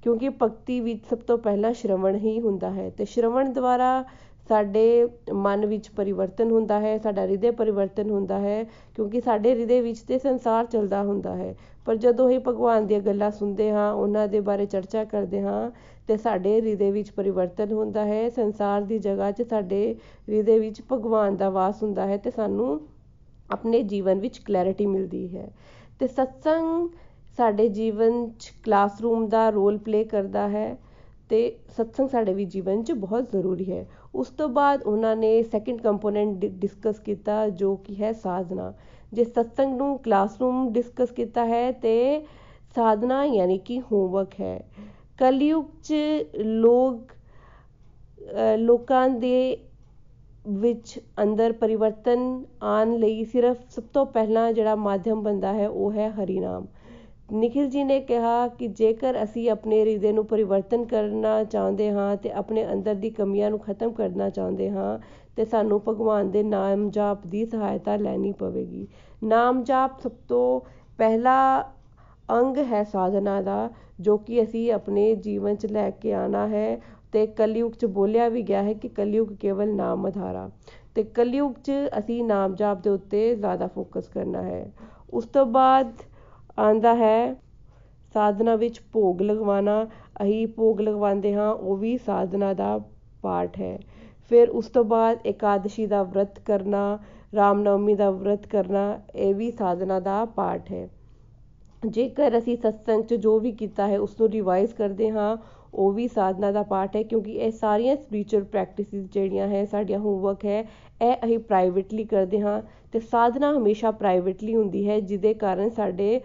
ਕਿਉਂਕਿ ਭਗਤੀ ਵਿੱਚ ਸਭ ਤੋਂ ਪਹਿਲਾਂ ਸ਼ਰਵਣ ਹੀ ਹੁੰਦਾ ਹੈ। ਤੇ ਸ਼ਰਵਣ ਦੁਆਰਾ ਸਾਡੇ ਮਨ ਵਿੱਚ ਪਰਿਵਰਤਨ ਹੁੰਦਾ ਹੈ, ਸਾਡਾ ਹਿਰਦੇ ਪਰਿਵਰਤਨ ਹੁੰਦਾ ਹੈ, ਕਿਉਂਕਿ ਸਾਡੇ ਹਿਰਦੇ ਵਿੱਚ ਤੇ ਸੰਸਾਰ ਚੱਲਦਾ ਹੁੰਦਾ ਹੈ। ਪਰ ਜਦੋਂ ਹੀ ਭਗਵਾਨ ਦੀਆਂ ਗੱਲਾਂ ਸੁਣਦੇ ਹਾਂ, ਉਹਨਾਂ ਦੇ ਬਾਰੇ ਚਰਚਾ ਕਰਦੇ ਹਾਂ ਤੇ ਸਾਡੇ ਹਿਰਦੇ ਵਿੱਚ ਪਰਿਵਰਤਨ ਹੁੰਦਾ ਹੈ, ਸੰਸਾਰ ਦੀ ਜਗ੍ਹਾ 'ਚ ਸਾਡੇ ਹਿਰਦੇ ਵਿੱਚ ਭਗਵਾਨ ਦਾ ਵਾਸ ਹੁੰਦਾ ਹੈ ਤੇ ਸਾਨੂੰ ਆਪਣੇ ਜੀਵਨ ਵਿੱਚ ਕਲੈਰਿਟੀ ਮਿਲਦੀ ਹੈ। ਤੇ ਸਤਸੰਗ ਸਾਡੇ ਜੀਵਨ 'ਚ ਕਲਾਸਰੂਮ ਦਾ ਰੋਲ ਪਲੇ ਕਰਦਾ ਹੈ ਤੇ ਸਤਸੰਗ ਸਾਡੇ ਵੀ ਜੀਵਨ 'ਚ ਬਹੁਤ ਜ਼ਰੂਰੀ ਹੈ। ਉਸ ਤੋਂ ਬਾਅਦ ਉਹਨਾਂ ਨੇ ਸੈਕਿੰਡ ਕੰਪੋਨੈਂਟ ਡਿਸਕਸ ਕੀਤਾ ਜੋ ਕਿ ਹੈ ਸਾਧਨਾ। ਜੇ ਸਤਸੰਗ ਨੂੰ ਕਲਾਸਰੂਮ ਡਿਸਕਸ ਕੀਤਾ ਹੈ ਤੇ ਸਾਧਨਾ ਯਾਨੀ ਕਿ ਹੋਮਵਰਕ ਹੈ। ਕਲਯੁਗ 'ਚ ਲੋਕ ਲੋਕਾਂ ਦੇ ਵਿੱਚ ਅੰਦਰ ਪਰਿਵਰਤਨ ਆਉਣ ਲਈ ਸਿਰਫ ਸਭ ਤੋਂ ਪਹਿਲਾਂ ਜਿਹੜਾ ਮਾਧਿਅਮ ਬਣਦਾ ਹੈ, ਉਹ ਹੈ ਹਰੀ ਨਾਮ ਨikhil ji ਨੇ ਕਿਹਾ ਕਿ ਜੇਕਰ ਅਸੀਂ ਆਪਣੇ ਹਿਰਦੇ ਨੂੰ ਪਰਿਵਰਤਨ ਕਰਨਾ ਚਾਹੁੰਦੇ ਹਾਂ ਤੇ ਆਪਣੇ ਅੰਦਰ ਦੀ ਕਮੀਆਂ ਨੂੰ ਖਤਮ ਕਰਨਾ ਚਾਹੁੰਦੇ ਹਾਂ, ਤੇ ਸਾਨੂੰ ਭਗਵਾਨ ਦੇ ਨਾਮ ਜਾਪ ਦੀ ਸਹਾਇਤਾ ਲੈਣੀ ਪਵੇਗੀ। ਨਾਮ ਜਾਪ ਸਭ ਤੋਂ ਪਹਿਲਾ ਅੰਗ ਹੈ ਸਾਧਨਾ ਦਾ ਜੋ ਕਿ ਅਸੀਂ ਆਪਣੇ ਜੀਵਨ 'ਚ ਲੈ ਕੇ ਆਉਣਾ ਹੈ ਅਤੇ ਕਲਯੁੱਗ 'ਚ ਬੋਲਿਆ ਵੀ ਗਿਆ ਹੈ ਕਿ ਕਲਯੁੱਗ ਕੇਵਲ ਨਾਮ ਆਧਾਰਾ ਅਤੇ ਕਲਯੁੱਗ 'ਚ ਅਸੀਂ ਨਾਮ ਜਾਪ ਦੇ ਉੱਤੇ ਜ਼ਿਆਦਾ ਫੋਕਸ ਕਰਨਾ ਹੈ। ਉਸ ਤੋਂ ਬਾਅਦ ਆਉਂਦਾ ਹੈ ਸਾਧਨਾ ਵਿੱਚ ਭੋਗ ਲਗਵਾਉਣਾ। ਅਸੀਂ ਭੋਗ ਲਗਵਾਉਂਦੇ ਹਾਂ, ਉਹ ਵੀ ਸਾਧਨਾ ਦਾ ਪਾਰਟ ਹੈ। ਫਿਰ ਉਸ ਤੋਂ ਬਾਅਦ ਇਕਾਦਸ਼ੀ ਦਾ ਵਰਤ ਕਰਨਾ ਰਾਮਨਵਮੀ ਦਾ ਵਰਤ ਕਰਨਾ, ਇਹ ਵੀ ਸਾਧਨਾ ਦਾ ਪਾਰਟ ਹੈ। ਜੇਕਰ ਅਸੀਂ ਸਤਸੰਗ 'ਚ ਜੋ ਵੀ ਕੀਤਾ ਹੈ ਉਸ ਨੂੰ ਰਿਵਾਈਜ਼ ਕਰਦੇ ਹਾਂ, ਉਹ ਵੀ ਸਾਧਨਾ ਦਾ ਪਾਰਟ ਹੈ, ਕਿਉਂਕਿ ਇਹ ਸਾਰੀਆਂ ਸਪਿਰਚੁਅਲ ਪ੍ਰੈਕਟਿਸਿਸ ਜਿਹੜੀਆਂ ਹੈ, ਸਾਡੀਆਂ ਹੋਮਵਰਕ ਹੈ, ਇਹ ਅਸੀਂ ਪ੍ਰਾਈਵੇਟਲੀ ਕਰਦੇ ਹਾਂ ਤੇ ਸਾਧਨਾ ਹਮੇਸ਼ਾ ਪ੍ਰਾਈਵੇਟਲੀ ਹੁੰਦੀ ਹੈ, ਜਿਹਦੇ ਕਾਰਨ ਸਾਡੇ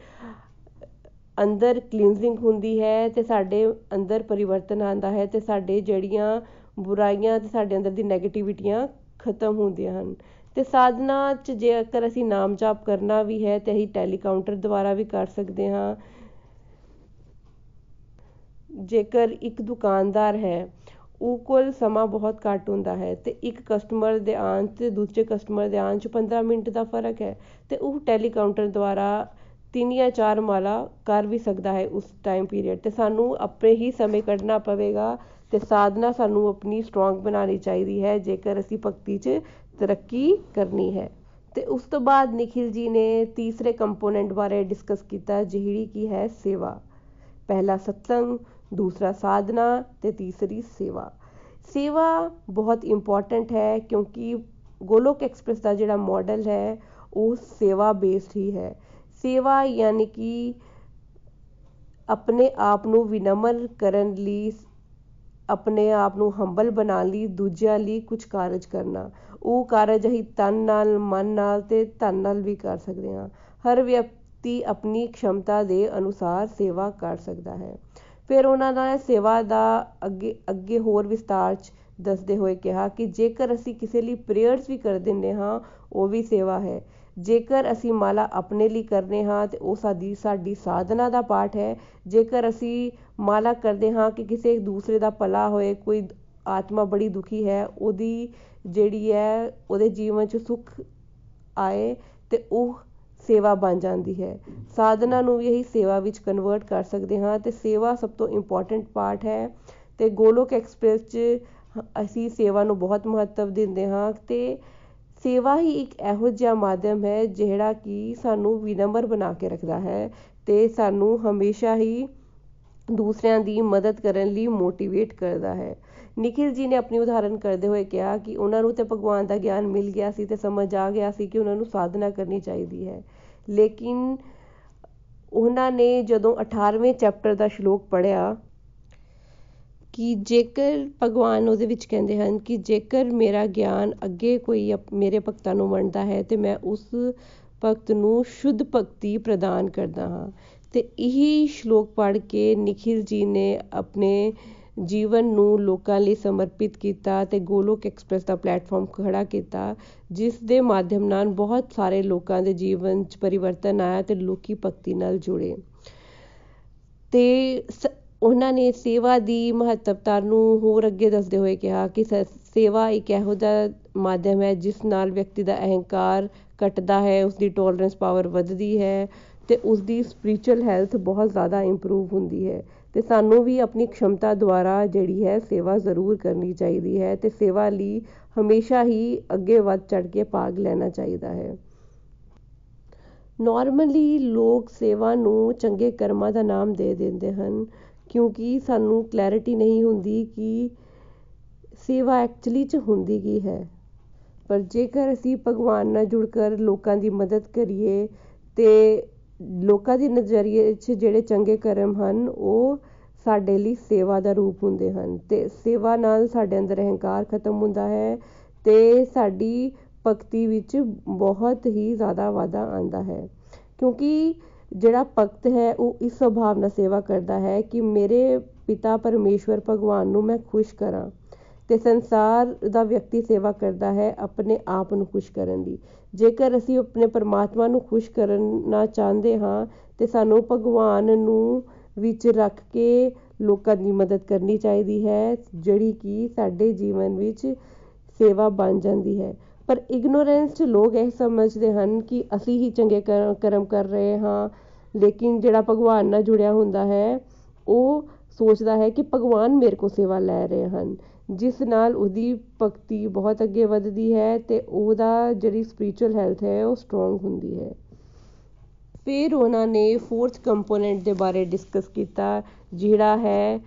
ਅੰਦਰ ਕਲੀਨਜ਼ਿੰਗ ਹੁੰਦੀ ਹੈ ਤੇ ਸਾਡੇ ਅੰਦਰ ਪਰਿਵਰਤਨ ਆਉਂਦਾ ਹੈ ਤੇ ਸਾਡੇ ਜਿਹੜੀਆਂ ਬੁਰਾਈਆਂ ਤੇ ਸਾਡੇ ਅੰਦਰ ਦੀ ਨੈਗੇਟਿਵਿਟੀਆਂ ਖਤਮ ਹੁੰਦੀਆਂ ਹਨ। ਤੇ ਸਾਧਨਾ 'ਚ ਜੇਕਰ ਅਸੀਂ ਨਾਮ ਜਾਪ ਕਰਨਾ ਵੀ ਹੈ ਤੇ ਅਸੀਂ ਟੈਲੀਕਾਊਂਟਰ ਦੁਆਰਾ ਵੀ ਕਰ ਸਕਦੇ ਹਾਂ। ਜੇਕਰ ਇੱਕ ਦੁਕਾਨਦਾਰ ਹੈ, ਉਹ ਕੋਲ ਸਮਾਂ ਬਹੁਤ ਘੱਟ ਹੁੰਦਾ ਹੈ ਤੇ ਇੱਕ ਕਸਟਮਰ ਦੇ ਆਉਣ ਤੇ ਦੂਜੇ ਕਸਟਮਰ ਦੇ ਆਉਣ 'ਚ 15 ਮਿੰਟ ਦਾ ਫ਼ਰਕ ਹੈ ਤੇ ਉਹ ਟੈਲੀਕਾਊਂਟਰ ਦੁਆਰਾ ਤਿੰਨ ਜਾਂ ਚਾਰ ਮਾਲਾ ਕਰ ਵੀ ਸਕਦਾ ਹੈ ਉਸ ਟਾਈਮ ਪੀਰੀਅਡ ਤੇ ਸਾਨੂੰ ਆਪਣੇ ਹੀ ਸਮੇਂ ਕੱਢਣਾ ਪਵੇਗਾ ਤੇ ਸਾਧਨਾ ਸਾਨੂੰ ਆਪਣੀ ਸਟਰੋਂਗ ਬਣਾਉਣੀ ਚਾਹੀਦੀ ਹੈ। ਜੇਕਰ ਅਸੀਂ ਭਗਤੀ 'ਚ ਤਰੱਕੀ ਕਰਨੀ ਹੈ। ਤੇ ਉਸ ਤੋਂ ਬਾਅਦ ਨikhil ji ਨੇ ਤੀਸਰੇ ਕੰਪੋਨੈਂਟ ਬਾਰੇ ਡਿਸਕਸ ਕੀਤਾ, ਜਿਹੜੀ ਕੀ ਹੈ ਸੇਵਾ। ਪਹਿਲਾ ਸਤਸੰਗ, ਦੂਸਰਾ ਸਾਧਨਾ ਤੇ ਤੀਸਰੀ ਸੇਵਾ। ਸੇਵਾ ਬਹੁਤ ਇੰਪੋਰਟੈਂਟ ਹੈ ਕਿਉਂਕਿ ਗੋਲੋਕ ਐਕਸਪ੍ਰੈਸ ਦਾ ਜਿਹੜਾ ਮਾਡਲ ਹੈ, ਉਹ ਸੇਵਾ ਬੇਸਡ ਹੀ ਹੈ। ਸੇਵਾ ਯਾਨੀ ਕਿ ਆਪਣੇ ਆਪ ਨੂੰ ਵਿਨਮਰ ਕਰਨ ਲਈ ਆਪਣੇ ਆਪ ਨੂੰ ਹੰਬਲ ਬਣਾਉਣ ਲਈ, ਦੂਜਿਆਂ ਲਈ ਕੁਝ ਕਾਰਜ ਕਰਨਾ। ਉਹ ਕਾਰਜ ਅਸੀਂ ਤਨ ਨਾਲ, ਮਨ ਨਾਲ ਤੇ ਧਨ ਨਾਲ ਵੀ ਕਰ ਸਕਦੇ ਹਾਂ। ਹਰ ਵਿਅਕਤੀ ਆਪਣੀ ਖਮਤਾ ਦੇ ਅਨੁਸਾਰ ਸੇਵਾ ਕਰ ਸਕਦਾ ਹੈ। ਫਿਰ ਉਹਨਾਂ ਨੇ ਸੇਵਾ ਦਾ ਅੱਗੇ ਅੱਗੇ ਹੋਰ ਵਿਸਤਾਰ 'ਚ ਦੱਸਦੇ ਹੋਏ ਕਿਹਾ ਕਿ ਜੇਕਰ ਅਸੀਂ ਕਿਸੇ ਲਈ ਪ੍ਰੇਅਰਸ ਵੀ ਕਰ ਦਿੰਦੇ ਹਾਂ, ਉਹ ਵੀ ਸੇਵਾ ਹੈ। ਜੇਕਰ ਅਸੀਂ ਮਾਲਾ ਆਪਣੇ ਲਈ ਕਰਨੇ ਹਾਂ, ਤੇ ਉਹ ਸਾਡੀ ਸਾਡੀ ਸਾਧਨਾ ਦਾ ਪਾਠ ਹੈ। ਜੇਕਰ ਅਸੀਂ ਮਾਲਾ ਕਰਦੇ ਹਾਂ ਕਿ ਕਿਸੇ ਦੂਸਰੇ ਦਾ ਭਲਾ ਹੋਏ, ਕੋਈ ਆਤਮਾ ਬੜੀ ਦੁਖੀ ਹੈ, ਉਹਦੀ ਜਿਹੜੀ ਹੈ, ਉਹਦੇ ਜੀਵਨ 'ਚ ਸੁੱਖ ਆਏ ਤੇ ਉਹ ਸੇਵਾ ਬਣ ਜਾਂਦੀ ਹੈ। ਸਾਧਨਾ ਨੂੰ ਵੀ ਇਹੀ ਸੇਵਾ ਵਿੱਚ ਕਨਵਰਟ ਕਰ ਸਕਦੇ ਹਾਂ ਤੇ ਸੇਵਾ ਸਭ ਤੋਂ ਇੰਪੋਰਟੈਂਟ ਪਾਰਟ ਹੈ ਤੇ ਗੋਲੋਕ ਐਕਸਪ੍ਰੈਸ 'ਚ ਅਸੀਂ ਸੇਵਾ ਨੂੰ ਬਹੁਤ ਮਹੱਤਵ ਦਿੰਦੇ ਹਾਂ ਤੇ ਸੇਵਾ ਹੀ ਇੱਕ ਇਹੋ ਜਿਹਾ ਮਾਧਿਅਮ ਹੈ ਜਿਹੜਾ ਕਿ ਸਾਨੂੰ ਵਿਨਮਰ ਬਣਾ ਕੇ ਰੱਖਦਾ ਹੈ ਤੇ ਸਾਨੂੰ ਹਮੇਸ਼ਾ ਹੀ ਦੂਸਰਿਆਂ ਦੀ ਮਦਦ ਕਰਨ ਲਈ ਮੋਟੀਵੇਟ ਕਰਦਾ ਹੈ। ਨikhil ji ਨੇ ਆਪਣੀ ਉਦਾਹਰਨ ਕਰਦੇ ਹੋਏ ਕਿਹਾ ਕਿ ਉਹਨਾਂ ਨੂੰ ਤੇ ਭਗਵਾਨ ਦਾ ਗਿਆਨ ਮਿਲ ਗਿਆ ਸੀ ਤੇ ਸਮਝ ਆ ਗਿਆ ਸੀ ਕਿ ਉਹਨਾਂ ਨੂੰ ਸਾਧਨਾ ਕਰਨੀ ਚਾਹੀਦੀ ਹੈ। ਲੇਕਿਨ ਉਹਨਾਂ ਨੇ ਜਦੋਂ 18ਵੇਂ ਚੈਪਟਰ ਦਾ ਸ਼ਲੋਕ ਪੜ੍ਹਿਆ ਕਿ ਜੇਕਰ ਭਗਵਾਨ ਉਹਦੇ ਵਿੱਚ ਕਹਿੰਦੇ ਹਨ ਕਿ ਜੇਕਰ ਮੇਰਾ ਗਿਆਨ ਅੱਗੇ ਕੋਈ ਮੇਰੇ ਭਗਤਾਂ ਨੂੰ ਵੰਡਦਾ ਹੈ ਤੇ ਮੈਂ ਉਸ ਭਗਤ ਨੂੰ ਸ਼ੁੱਧ ਭਗਤੀ ਪ੍ਰਦਾਨ ਕਰਦਾ ਹਾਂ ਤੇ ਇਹੀ ਸ਼ਲੋਕ ਪੜ੍ਹ ਕੇ ਨikhil ji ਨੇ ਆਪਣੇ ਜੀਵਨ ਨੂੰ ਲੋਕਾਂ ਲਈ ਸਮਰਪਿਤ ਕੀਤਾ ਤੇ ਗੋਲੋਕ ਐਕਸਪ੍ਰੈਸ ਦਾ ਪਲੇਟਫਾਰਮ ਖੜਾ ਕੀਤਾ, ਜਿਸ ਦੇ ਮਾਧਿਅਮ ਨਾਲ ਬਹੁਤ ਸਾਰੇ ਲੋਕਾਂ ਦੇ ਜੀਵਨ 'ਚ ਪਰਿਵਰਤਨ ਆਇਆ ਤੇ ਲੋਕੀ ਭਗਤੀ ਨਾਲ ਜੁੜੇ। ਤੇ ਉਹਨਾਂ ਨੇ ਸੇਵਾ ਦੀ ਮਹੱਤਵਤਾ ਨੂੰ ਹੋਰ ਅੱਗੇ ਦੱਸਦੇ ਹੋਏ ਕਿਹਾ ਕਿ ਸੇਵਾ ਇੱਕ ਇਹੋ ਜਿਹਾ ਮਾਧਿਅਮ ਹੈ ਜਿਸ ਨਾਲ ਵਿਅਕਤੀ ਦਾ ਅਹੰਕਾਰ ਘਟਦਾ ਹੈ ਉਸ ਦੀ ਟੋਲਰੈਂਸ ਪਾਵਰ ਵੱਧਦੀ ਹੈ ਤੇ ਉਸ ਦੀ ਸਪਿਰਚੁਅਲ ਹੈਲਥ ਬਹੁਤ ਜ਼ਿਆਦਾ ਇੰਪਰੂਵ ਹੁੰਦੀ ਹੈ ਤੇ ਸਾਨੂੰ ਵੀ ਆਪਣੀ ਖਮਤਾ ਦੁਆਰਾ ਜਿਹੜੀ ਹੈ ਸੇਵਾ ਜ਼ਰੂਰ ਕਰਨੀ ਚਾਹੀਦੀ ਹੈ ਤੇ ਸੇਵਾ ਲਈ ਹਮੇਸ਼ਾ ਹੀ ਅੱਗੇ ਵੱਧ ਚੜ ਕੇ ਭਾਗ ਲੈਣਾ ਚਾਹੀਦਾ ਹੈ। ਨਾਰਮਲੀ ਲੋਕ ਸੇਵਾ ਨੂੰ ਚੰਗੇ ਕਰਮਾਂ ਦਾ ਨਾਮ ਦੇ ਦਿੰਦੇ ਹਨ ਕਿਉਂਕਿ ਸਾਨੂੰ ਕਲੈਰਿਟੀ ਨਹੀਂ ਹੁੰਦੀ ਕਿ ਸੇਵਾ ਐਕਚੁਅਲੀ 'ਚ ਹੁੰਦੀ ਕੀ ਹੈ। ਪਰ ਜੇਕਰ ਅਸੀਂ ਭਗਵਾਨ ਨਾਲ ਜੁੜ ਕਰ ਲੋਕਾਂ ਦੀ ਮਦਦ ਕਰੀਏ ਤੇ ਲੋਕਾਂ ਦੇ ਨਜ਼ਰੀਏ 'ਚ ਜਿਹੜੇ ਚੰਗੇ ਕਰਮ ਹਨ, ਉਹ ਸਾਡੇ ਲਈ ਸੇਵਾ ਦਾ ਰੂਪ ਹੁੰਦੇ ਹਨ। ਤੇ ਸੇਵਾ ਨਾਲ ਸਾਡੇ ਅੰਦਰ ਅਹੰਕਾਰ ਖਤਮ ਹੁੰਦਾ ਹੈ ਤੇ ਸਾਡੀ ਭਗਤੀ ਵਿੱਚ ਬਹੁਤ ਹੀ ਜ਼ਿਆਦਾ ਵਾਧਾ ਆਉਂਦਾ ਹੈ। ਕਿਉਂਕਿ ਜਿਹੜਾ ਭਗਤ ਹੈ, ਉਹ ਇਸ ਸੁਭਾਵ ਨਾਲ ਸੇਵਾ ਕਰਦਾ ਹੈ ਕਿ ਮੇਰੇ ਪਿਤਾ ਪਰਮੇਸ਼ਵਰ ਭਗਵਾਨ ਨੂੰ ਮੈਂ ਖੁਸ਼ ਕਰਾਂ। ਤੇ ਸੰਸਾਰ ਦਾ ਵਿਅਕਤੀ ਸੇਵਾ ਕਰਦਾ ਹੈ ਆਪਣੇ ਆਪ ਨੂੰ ਖੁਸ਼ ਕਰਨ ਲਈ ਜੇਕਰ ਅਸੀਂ ਆਪਣੇ ਪਰਮਾਤਮਾ ਨੂੰ ਖੁਸ਼ ਕਰਨਾ ਚਾਹੁੰਦੇ ਹਾਂ, ਤੇ ਸਾਨੂੰ ਭਗਵਾਨ ਨੂੰ ਵਿੱਚ ਰੱਖ ਕੇ ਲੋਕਾਂ ਦੀ ਮਦਦ ਕਰਨੀ ਚਾਹੀਦੀ ਹੈ, ਜਿਹੜੀ ਕਿ ਸਾਡੇ ਜੀਵਨ ਵਿੱਚ ਸੇਵਾ ਬਣ ਜਾਂਦੀ ਹੈ। ਪਰ ਇਗਨੋਰੈਂਸ 'ਚ ਲੋਕ ਇਹ ਸਮਝਦੇ ਹਨ ਕਿ ਅਸੀਂ ਹੀ ਚੰਗੇ ਕਰਮ ਕਰ ਰਹੇ ਹਾਂ, ਲੇਕਿਨ ਜਿਹੜਾ ਭਗਵਾਨ ਨਾਲ ਜੁੜਿਆ ਹੁੰਦਾ ਹੈ, ਉਹ ਸੋਚਦਾ ਹੈ ਕਿ ਭਗਵਾਨ ਮੇਰੇ ਕੋਲ ਸੇਵਾ ਲੈ ਰਹੇ ਹਨ। ਜਿਸ ਨਾਲ ਉਹਦੀ ਭਗਤੀ ਬਹੁਤ ਅੱਗੇ ਵੱਧਦੀ ਹੈ ਤੇ ਉਹਦਾ ਜਿਹੜੀ ਸਪਿਰਚੁਅਲ ਹੈਲਥ ਹੈ, ਉਹ ਸਟਰੋਂਗ ਹੁੰਦੀ ਹੈ। ਫਿਰ ਉਹਨਾਂ ਨੇ ਫੋਰਥ ਕੰਪੋਨੈਂਟ ਦੇ ਬਾਰੇ ਡਿਸਕਸ ਕੀਤਾ, ਜਿਹੜਾ ਹੈ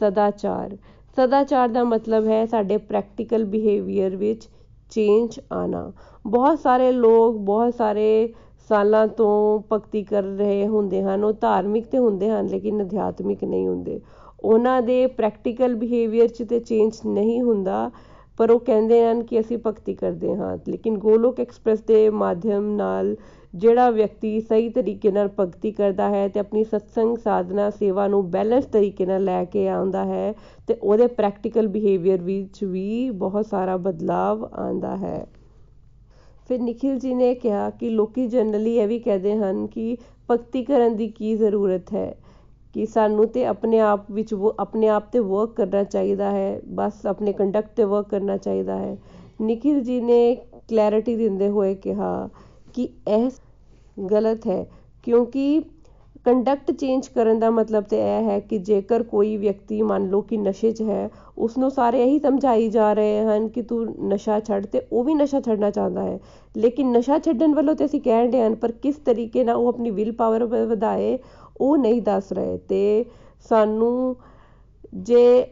ਸਦਾਚਾਰ। ਸਦਾਚਾਰ ਦਾ ਮਤਲਬ ਹੈ ਸਾਡੇ ਪ੍ਰੈਕਟੀਕਲ ਬਿਹੇਵੀਅਰ ਵਿੱਚ ਚੇਂਜ ਆਣਾ ਬਹੁਤ ਸਾਰੇ ਲੋਕ ਬਹੁਤ ਸਾਰੇ ਸਾਲਾਂ ਤੋਂ ਭਗਤੀ ਕਰ ਰਹੇ ਹੁੰਦੇ ਹਨ, ਉਹ ਧਾਰਮਿਕ ਤੇ ਹੁੰਦੇ ਹਨ, ਲੇਕਿਨ ਅਧਿਆਤਮਿਕ ਨਹੀਂ ਹੁੰਦੇ। ਉਹਨਾਂ ਦੇ ਪ੍ਰੈਕਟੀਕਲ ਬਿਹੇਵੀਅਰ 'ਚ ਤੇ ਚੇਂਜ ਨਹੀਂ ਹੁੰਦਾ, ਪਰ ਉਹ ਕਹਿੰਦੇ ਹਨ ਕਿ ਅਸੀਂ ਭਗਤੀ ਕਰਦੇ ਹਾਂ। ਲੇਕਿਨ ਗੋਲੋਕ ਐਕਸਪ੍ਰੈਸ ਦੇ ਮਾਧਿਅਮ ਨਾਲ ਜਿਹੜਾ ਵਿਅਕਤੀ ਸਹੀ ਤਰੀਕੇ ਨਾਲ ਭਗਤੀ ਕਰਦਾ ਹੈ ਤੇ ਆਪਣੀ ਸਤਸੰਗ, ਸਾਧਨਾ, ਸੇਵਾ ਨੂੰ ਬੈਲੈਂਸ ਤਰੀਕੇ ਨਾਲ ਲੈ ਕੇ ਆਉਂਦਾ ਹੈ, ਤੇ ਉਹਦੇ ਪ੍ਰੈਕਟੀਕਲ ਬਿਹੇਵੀਅਰ ਵਿੱਚ ਵੀ ਬਹੁਤ ਸਾਰਾ ਬਦਲਾਵ ਆਉਂਦਾ ਹੈ। ਫਿਰ ਨikhil ji ਨੇ ਕਿਹਾ ਕਿ ਲੋਕੀ ਜਨਰਲੀ ਇਹ ਵੀ ਕਹਿੰਦੇ ਹਨ ਕਿ ਭਗਤੀ ਕਰਨ ਦੀ ਕੀ ਜ਼ਰੂਰਤ ਹੈ? ਕਿ ਸਾਨੂੰ ਤਾਂ ਆਪਣੇ ਆਪ ਵਿੱਚ ਉਹ ਆਪਣੇ ਆਪ ਤੇ ਵਰਕ ਕਰਨਾ ਚਾਹੀਦਾ ਹੈ, ਬਸ ਆਪਣੇ ਕੰਡਕਟ ਤੇ ਵਰਕ ਕਰਨਾ ਚਾਹੀਦਾ ਹੈ। ਨਿਖਿਲ ਜੀ ਨੇ ਕਲੈਰਿਟੀ ਦਿੰਦੇ ਹੋਏ ਕਿਹਾ ਕਿ ਇਹ ਗਲਤ ਹੈ, ਕਿਉਂਕਿ ਕੰਡਕਟ ਚੇਂਜ ਕਰਨ ਦਾ ਮਤਲਬ ਤਾਂ ਇਹ ਹੈ ਕਿ ਜੇਕਰ ਕੋਈ ਵਿਅਕਤੀ ਮੰਨ ਲਓ ਕਿ ਨਸ਼ੇ 'ਚ ਹੈ, ਉਸਨੂੰ ਸਾਰੇ ਇਹੀ ਸਮਝਾਈ ਜਾ ਰਹੇ ਹਨ ਕਿ ਤੂੰ ਨਸ਼ਾ ਛੱਡ ਤੇ ਉਹ ਵੀ ਨਸ਼ਾ ਛੱਡਣਾ ਚਾਹੁੰਦਾ ਹੈ। ਲੇਕਿਨ ਨਸ਼ਾ ਛੱਡਣ ਵੱਲੋਂ ਤਾਂ ਅਸੀਂ ਕਹਿਣ ਦੇ ਹਨ, ਪਰ ਕਿਸ ਤਰੀਕੇ ਨਾਲ ਉਹ ਆਪਣੀ ਵਿਲ ਪਾਵਰ ਵਧਾਏ ਉਹ ਨਹੀਂ ਦੱਸ ਰਹੇ ਤੇ ਸਾਨੂੰ ਜੇ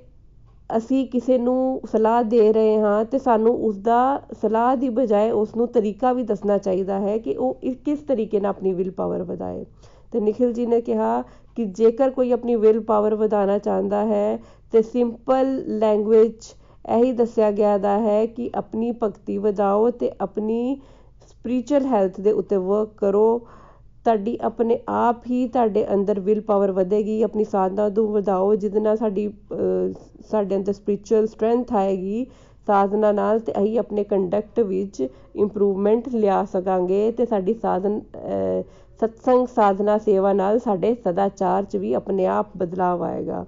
ਅਸੀਂ ਕਿਸੇ ਨੂੰ ਸਲਾਹ ਦੇ ਰਹੇ ਹਾਂ ਤੇ ਸਾਨੂੰ ਉਸ ਦਾ ਸਲਾਹ ਦੀ ਬਜਾਏ ਉਸ ਨੂੰ ਤਰੀਕਾ ਵੀ ਦੱਸਣਾ ਚਾਹੀਦਾ ਹੈ ਕਿ ਉਹ ਕਿਸ ਤਰੀਕੇ ਨਾਲ ਆਪਣੀ ਵਿਲ ਪਾਵਰ ਵਧਾਏ। ਤੇ ਨikhil ji ਨੇ ਕਿਹਾ ਕਿ ਜੇਕਰ ਕੋਈ ਆਪਣੀ ਵਿਲ ਪਾਵਰ ਵਧਾਉਣਾ ਚਾਹੁੰਦਾ ਹੈ ਤੇ ਸਿੰਪਲ ਲੈਂਗੁਏਜ ਇਹੀ ਦੱਸਿਆ ਗਿਆ ਦਾ ਹੈ ਕਿ ਆਪਣੀ ਭਗਤੀ ਵਧਾਓ ਤੇ ਆਪਣੀ ਸਪਿਰਚੁਅਲ ਹੈਲਥ ਦੇ ਉੱਤੇ ਵਰਕ ਕਰੋ। ਤੁਹਾਡੀ ਆਪਣੇ ਆਪ ਹੀ ਤੁਹਾਡੇ ਅੰਦਰ ਵਿਲ ਪਾਵਰ ਵਧੇਗੀ, ਆਪਣੀ ਸਾਧਨਾ ਨੂੰ ਵਧਾਓ, ਜਿਹਦੇ ਨਾਲ ਸਾਡੀ ਸਾਡੇ ਅੰਦਰ ਸਪਿਰਚੁਅਲ ਸਟਰੈਂਥ ਆਏਗੀ, ਸਾਧਨਾ ਨਾਲ ਤੇ ਅਸੀਂ ਆਪਣੇ ਕੰਡਕਟ ਵਿੱਚ ਇੰਪਰੂਵਮੈਂਟ ਲਿਆ ਸਕਾਂਗੇ ਤੇ ਸਾਡੀ ਸਾਧਨ ਸਤਸੰਗ ਸਾਧਨਾ ਸੇਵਾ ਨਾਲ ਸਾਡੇ ਸਦਾਚਾਰ 'ਚ ਵੀ ਆਪਣੇ ਆਪ ਬਦਲਾਵ ਆਏਗਾ।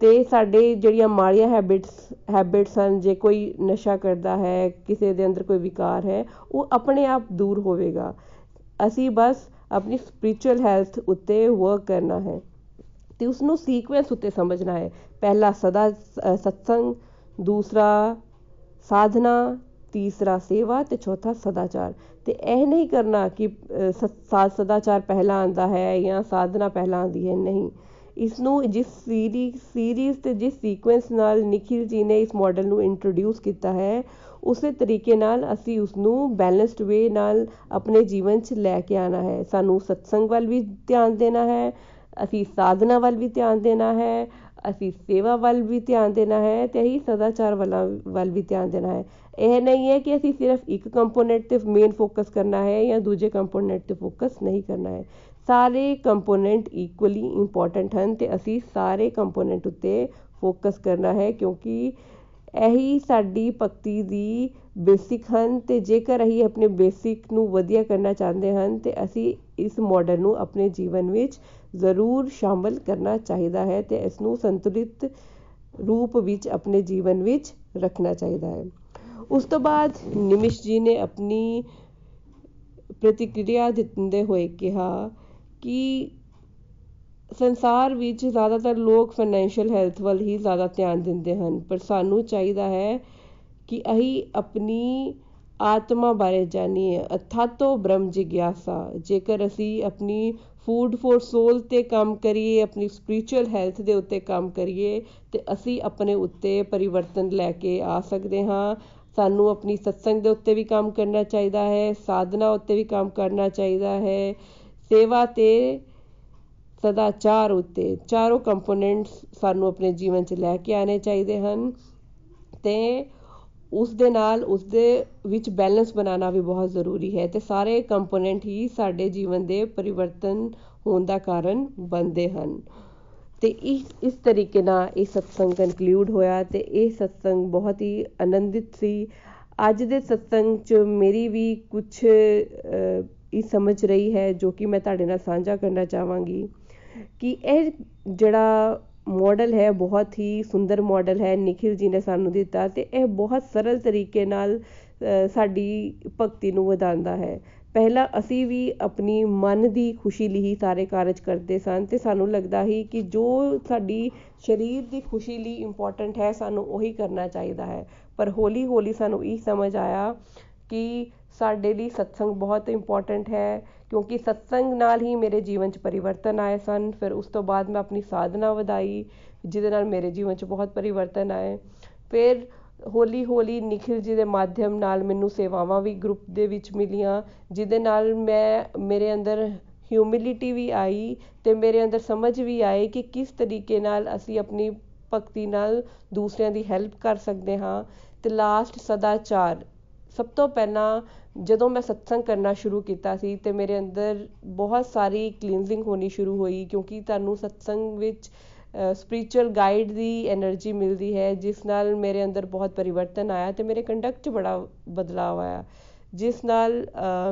ਤੇ ਸਾਡੇ ਜਿਹੜੀਆਂ ਮਾੜੀਆਂ ਹੈਬਿਟਸ ਹੈਬਿਟਸ ਹਨ, ਜੇ ਕੋਈ ਨਸ਼ਾ ਕਰਦਾ ਹੈ, ਕਿਸੇ ਦੇ ਅੰਦਰ ਕੋਈ ਵਿਕਾਰ ਹੈ, ਉਹ ਆਪਣੇ ਆਪ ਦੂਰ ਹੋਵੇਗਾ। ਅਸੀਂ ਬਸ ਆਪਣੀ ਸਪਿਰਚੁਅਲ ਹੈਲਥ ਉੱਤੇ ਵਰਕ ਕਰਨਾ ਹੈ। ਤੇ ਉਸ ਨੂੰ ਸੀਕੁਐਂਸ ਉੱਤੇ ਸਮਝਣਾ ਹੈ। ਪਹਿਲਾ ਸਦਾ ਸਤਸੰਗ, ਦੂਸਰਾ ਸਾਧਨਾ, ਤੀਸਰਾ ਸੇਵਾ ਤੇ ਚੌਥਾ ਸਦਾਚਾਰ। ਤੇ ਇਹ ਨਹੀਂ ਕਰਨਾ ਕਿ ਸਦਾਚਾਰ ਪਹਿਲਾਂ ਆਂਦਾ ਹੈ ਜਾਂ ਸਾਧਨਾ ਪਹਿਲਾਂ ਆਂਦੀ ਹੈ, ਨਹੀਂ। ਇਸ ਨੂੰ ਜਿਸ ਸੀਰੀਜ਼ ਸੀਰੀਜ਼ ਤੇ ਜਿਸ ਸੀਕੁਐਂਸ ਨਾਲ ਨikhil ji ਨੇ ਇਸ ਮਾਡਲ ਨੂੰ ਇੰਟਰੋਡਿਊਸ ਕੀਤਾ ਹੈ ਉਸੇ ਤਰੀਕੇ ਨਾਲ ਅਸੀਂ ਉਸਨੂੰ ਬੈਲੈਂਸਡ ਵੇ ਨਾਲ ਆਪਣੇ ਜੀਵਨ 'ਚ ਲੈ ਕੇ ਆਉਣਾ ਹੈ। ਸਾਨੂੰ ਸਤਸੰਗ ਵੱਲ ਵੀ ਧਿਆਨ ਦੇਣਾ ਹੈ, ਅਸੀਂ ਸਾਧਨਾ ਵੱਲ ਵੀ ਧਿਆਨ ਦੇਣਾ ਹੈ, ਅਸੀਂ ਸੇਵਾ ਵੱਲ ਵੀ ਧਿਆਨ ਦੇਣਾ ਹੈ ਅਤੇ ਅਸੀਂ ਸਦਾਚਾਰ ਵੱਲਾਂ ਵੱਲ ਵੀ ਧਿਆਨ ਦੇਣਾ ਹੈ। ਇਹ ਨਹੀਂ ਹੈ ਕਿ ਅਸੀਂ ਸਿਰਫ ਇੱਕ ਕੰਪੋਨੈਂਟ ਤੇ ਮੇਨ ਫੋਕਸ ਕਰਨਾ ਹੈ ਜਾਂ ਦੂਜੇ ਕੰਪੋਨੈਂਟ ਤੇ ਫੋਕਸ ਨਹੀਂ ਕਰਨਾ ਹੈ। ਸਾਰੇ ਕੰਪੋਨੈਂਟ ਇਕੁਅਲੀ ਇੰਪੋਰਟੈਂਟ ਹਨ ਅਤੇ ਅਸੀਂ ਸਾਰੇ ਕੰਪੋਨੈਂਟ ਉੱਤੇ ਫੋਕਸ ਕਰਨਾ ਹੈ ਕਿਉਂਕਿ ਇਹੀ ਸਾਡੀ ਭਗਤੀ ਦੀ ਬੇਸਿਕ ਹਨ ਤੇ ਜੇਕਰ ਅਸੀਂ ਆਪਣੇ ਬੇਸਿਕ ਨੂੰ ਵਧੀਆ ਕਰਨਾ ਚਾਹੁੰਦੇ ਹਨ ਤੇ ਅਸੀਂ ਇਸ ਮਾਡਲ ਨੂੰ ਆਪਣੇ ਜੀਵਨ ਵਿੱਚ ਜ਼ਰੂਰ ਸ਼ਾਮਲ ਕਰਨਾ ਚਾਹੀਦਾ ਹੈ ਤੇ ਇਸ ਨੂੰ ਸੰਤੁਲਿਤ ਰੂਪ ਵਿੱਚ ਆਪਣੇ ਜੀਵਨ ਵਿੱਚ ਰੱਖਣਾ ਚਾਹੀਦਾ ਹੈ। ਉਸ ਤੋਂ ਬਾਅਦ ਨਿਮਿਸ਼ ਜੀ ਨੇ ਆਪਣੀ ਪ੍ਰਤੀਕਿਰਿਆ ਦਿੰਦੇ ਹੋਏ ਕਿਹਾ ਕਿ ਸੰਸਾਰ ਵਿੱਚ ਜ਼ਿਆਦਾਤਰ ਲੋਕ ਫਾਈਨੈਂਸ਼ੀਅਲ ਹੈਲਥ ਵੱਲ ਹੀ ਜ਼ਿਆਦਾ ਧਿਆਨ ਦਿੰਦੇ ਹਨ, ਪਰ ਸਾਨੂੰ ਚਾਹੀਦਾ ਹੈ ਕਿ ਅਸੀਂ ਆਪਣੀ ਆਤਮਾ ਬਾਰੇ ਜਾਣੀਏ ਅਥਾਤੋ ਬ੍ਰਹਮ ਜਿਗਿਆਸਾ। ਜੇਕਰ ਅਸੀਂ ਆਪਣੀ ਫੂਡ ਫੋਰ ਸੋਲ ਤੇ ਕੰਮ ਕਰੀਏ, ਆਪਣੀ ਸਪਿਰਚੁਅਲ ਹੈਲਥ ਦੇ ਉੱਤੇ ਕੰਮ ਕਰੀਏ, ਤੇ ਅਸੀਂ ਆਪਣੇ ਉੱਤੇ ਪਰਿਵਰਤਨ ਲੈ ਕੇ ਆ ਸਕਦੇ ਹਾਂ। ਸਾਨੂੰ ਆਪਣੀ ਸਤਸੰਗ ਦੇ ਉੱਤੇ ਵੀ ਕੰਮ ਕਰਨਾ ਚਾਹੀਦਾ ਹੈ, ਸਾਧਨਾ ਉੱਤੇ ਵੀ ਕੰਮ ਕਰਨਾ ਚਾਹੀਦਾ ਹੈ। ਸੇਵਾ ਤੇ ਸਦਾਚਾਰ ਉੱਤੇ, ਚਾਰੋਂ ਕੰਪੋਨੈਂਟਸ ਸਾਨੂੰ ਆਪਣੇ ਜੀਵਨ 'ਚ ਲੈ ਕੇ ਆਣੇ ਚਾਹੀਦੇ ਹਨ ਤੇ ਉਸ ਦੇ ਨਾਲ ਉਸ ਦੇ ਵਿੱਚ ਬੈਲੈਂਸ ਬਣਾਉਣਾ ਵੀ ਬਹੁਤ ਜ਼ਰੂਰੀ ਹੈ ਤੇ ਸਾਰੇ ਕੰਪੋਨੈਂਟ ਹੀ ਸਾਡੇ ਜੀਵਨ ਦੇ ਪਰਿਵਰਤਨ ਹੋਣ ਦਾ ਕਾਰਨ ਬਣਦੇ ਹਨ। ਤੇ ਇਸ ਇਸ ਤਰੀਕੇ ਨਾਲ ਇਹ ਸਤਸੰਗ ਕਨਕਲੂਡ ਹੋਇਆ ਤੇ ਇਹ ਸਤਸੰਗ ਬਹੁਤ ਹੀ ਆਨੰਦਿਤ ਸੀ। ਅੱਜ ਦੇ ਸਤਸੰਗ 'ਚ ਮੇਰੀ ਵੀ ਕੁਝ ਇਹ ਸਮਝ ਰਹੀ ਹੈ ਜੋ ਕਿ ਮੈਂ ਤੁਹਾਡੇ ਨਾਲ ਸਾਂਝਾ ਕਰਨਾ ਚਾਹਾਂਗੀ। ਕਿ ਇਹ ਜਿਹੜਾ ਮਾਡਲ ਹੈ, ਬਹੁਤ ਹੀ ਸੁੰਦਰ ਮਾਡਲ ਹੈ, ਨikhil ji ਨੇ ਸਾਨੂੰ ਦਿੱਤਾ ਤੇ ਇਹ ਬਹੁਤ ਸਰਲ ਤਰੀਕੇ ਨਾਲ ਸਾਡੀ ਭਗਤੀ ਨੂੰ ਵਧਾਉਂਦਾ ਹੈ। ਪਹਿਲਾਂ ਅਸੀਂ ਵੀ ਆਪਣੀ ਮਨ ਦੀ ਖੁਸ਼ੀ ਲਈ ਹੀ ਸਾਰੇ ਕਾਰਜ ਕਰਦੇ ਸਨ ਤੇ ਸਾਨੂੰ ਲੱਗਦਾ ਸੀ ਕਿ ਜੋ ਸਾਡੀ ਸਰੀਰ ਦੀ ਖੁਸ਼ੀ ਲਈ ਇੰਪੋਰਟੈਂਟ ਹੈ, ਸਾਨੂੰ ਉਹੀ ਕਰਨਾ ਚਾਹੀਦਾ ਹੈ। ਪਰ ਹੌਲੀ ਹੌਲੀ ਸਾਨੂੰ ਇਹ ਸਮਝ ਆਇਆ ਕਿ ਸਾਡੇ ਲਈ ਸਤਸੰਗ ਬਹੁਤ ਇੰਪੋਰਟੈਂਟ ਹੈ। ਕਿਉਂਕਿ ਸਤਸੰਗ ਨਾਲ ਹੀ ਮੇਰੇ ਜੀਵਨ 'ਚ ਪਰਿਵਰਤਨ ਆਏ ਸਨ। ਫਿਰ ਉਸ ਤੋਂ ਬਾਅਦ ਮੈਂ ਆਪਣੀ ਸਾਧਨਾ ਵਧਾਈ, ਜਿਹਦੇ ਨਾਲ ਮੇਰੇ ਜੀਵਨ 'ਚ ਬਹੁਤ ਪਰਿਵਰਤਨ ਆਏ। ਫਿਰ ਹੌਲੀ ਹੌਲੀ ਨikhil ji ਦੇ ਮਾਧਿਅਮ ਨਾਲ ਮੈਨੂੰ ਸੇਵਾਵਾਂ ਵੀ ਗਰੁੱਪ ਦੇ ਵਿੱਚ ਮਿਲੀਆਂ, ਜਿਹਦੇ ਨਾਲ ਮੈਂ ਮੇਰੇ ਅੰਦਰ ਹਿਊਮਿਲਿਟੀ ਵੀ ਆਈ ਤੇ ਮੇਰੇ ਅੰਦਰ ਸਮਝ ਵੀ ਆਈ ਕਿ ਕਿਸ ਤਰੀਕੇ ਨਾਲ ਅਸੀਂ ਆਪਣੀ ਭਗਤੀ ਨਾਲ ਦੂਸਰਿਆਂ ਦੀ ਹੈਲਪ ਕਰ ਸਕਦੇ ਹਾਂ। ਤੇ ਲਾਸਟ ਸਦਾਚਾਰ, ਸਭ ਤੋਂ ਪਹਿਲਾਂ ਜਦੋਂ ਮੈਂ ਸਤਸੰਗ ਕਰਨਾ ਸ਼ੁਰੂ ਕੀਤਾ ਸੀ ਤਾਂ ਮੇਰੇ ਅੰਦਰ ਬਹੁਤ ਸਾਰੀ ਕਲੀਨਜ਼ਿੰਗ ਹੋਣੀ ਸ਼ੁਰੂ ਹੋਈ ਕਿਉਂਕਿ ਤੁਹਾਨੂੰ ਸਤਸੰਗ ਵਿੱਚ ਸਪਿਰਚੁਅਲ ਗਾਈਡ ਦੀ ਐਨਰਜੀ ਮਿਲਦੀ ਹੈ, ਜਿਸ ਨਾਲ ਮੇਰੇ ਅੰਦਰ ਬਹੁਤ ਪਰਿਵਰਤਨ ਆਇਆ ਅਤੇ ਮੇਰੇ ਕੰਡਕਟ 'ਚ ਬੜਾ ਬਦਲਾਅ ਆਇਆ। ਜਿਸ ਨਾਲ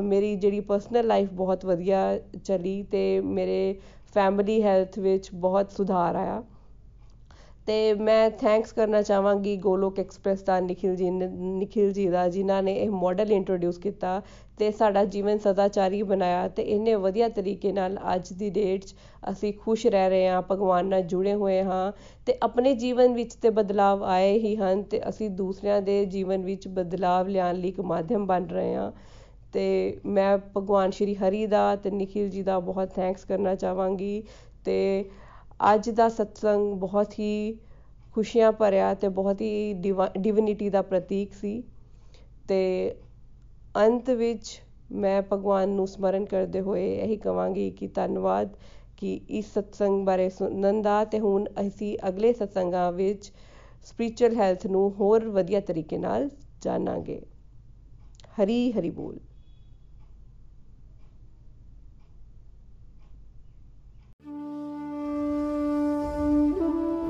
ਮੇਰੀ ਜਿਹੜੀ ਪਰਸਨਲ ਲਾਈਫ ਬਹੁਤ ਵਧੀਆ ਚਲੀ ਅਤੇ ਮੇਰੇ ਫੈਮਿਲੀ ਹੈਲਥ ਵਿੱਚ ਬਹੁਤ ਸੁਧਾਰ ਆਇਆ। ਤੇ ਮੈਂ ਥੈਂਕਸ ਕਰਨਾ ਚਾਹਾਂਗੀ ਗੋਲੋਕ ਐਕਸਪ੍ਰੈਸ ਦਾ, ਨikhil ji ਨikhil ji ਦਾ, ਜਿਨ੍ਹਾਂ ਨੇ ਇਹ ਮਾਡਲ ਇੰਟਰੋਡਿਊਸ ਕੀਤਾ ਤੇ ਸਾਡਾ ਜੀਵਨ ਸਦਾਚਾਰੀ ਬਣਾਇਆ ਤੇ ਇੰਨੇ ਵਧੀਆ ਤਰੀਕੇ ਨਾਲ ਅੱਜ ਦੀ ਡੇਟ 'ਚ ਅਸੀਂ ਖੁਸ਼ ਰਹਿ ਰਹੇ ਹਾਂ, ਭਗਵਾਨ ਨਾਲ ਜੁੜੇ ਹੋਏ ਹਾਂ ਤੇ ਆਪਣੇ ਜੀਵਨ ਵਿੱਚ ਤੇ ਬਦਲਾਵ ਆਏ ਹੀ ਹਨ ਤੇ ਅਸੀਂ ਦੂਸਰਿਆਂ ਦੇ ਜੀਵਨ ਵਿੱਚ ਬਦਲਾਵ ਲਿਆਉਣ ਲਈ ਇੱਕ ਮਾਧਿਅਮ ਬਣ ਰਹੇ ਹਾਂ। ਤੇ ਮੈਂ ਭਗਵਾਨ ਸ਼੍ਰੀ ਹਰੀ ਦਾ ਤੇ ਨikhil ji ਦਾ ਬਹੁਤ ਥੈਂਕਸ ਕਰਨਾ ਚਾਹਾਂਗੀ ਤੇ ਅੱਜ ਦਾ ਸਤਸੰਗ ਬਹੁਤ ਹੀ ਖੁਸ਼ੀਆਂ ਭਰਿਆ ਤੇ ਬਹੁਤ ਹੀ ਡਿਵਿਨਿਟੀ ਦਾ ਪ੍ਰਤੀਕ ਸੀ। ਤੇ ਅੰਤ ਵਿੱਚ ਮੈਂ ਭਗਵਾਨ ਨੂੰ ਸਮਰਨ ਕਰਦੇ ਹੋਏ ਇਹੀ ਕਵਾਂਗੀ ਕਿ ਧੰਨਵਾਦ ਕਿ ਇਸ ਸਤਸੰਗ ਬਾਰੇ ਸੁਣਨ ਦਾ ਤੇ ਹੁਣ ਅਸੀਂ ਅਗਲੇ ਸਤਸੰਗਾਂ ਵਿੱਚ ਸਪਿਰਚੁਅਲ ਹੈਲਥ ਨੂੰ ਹੋਰ ਵਧੀਆ ਤਰੀਕੇ ਨਾਲ ਜਾਣਾਂਗੇ। ਹਰੀ ਹਰੀ ਬੋਲ।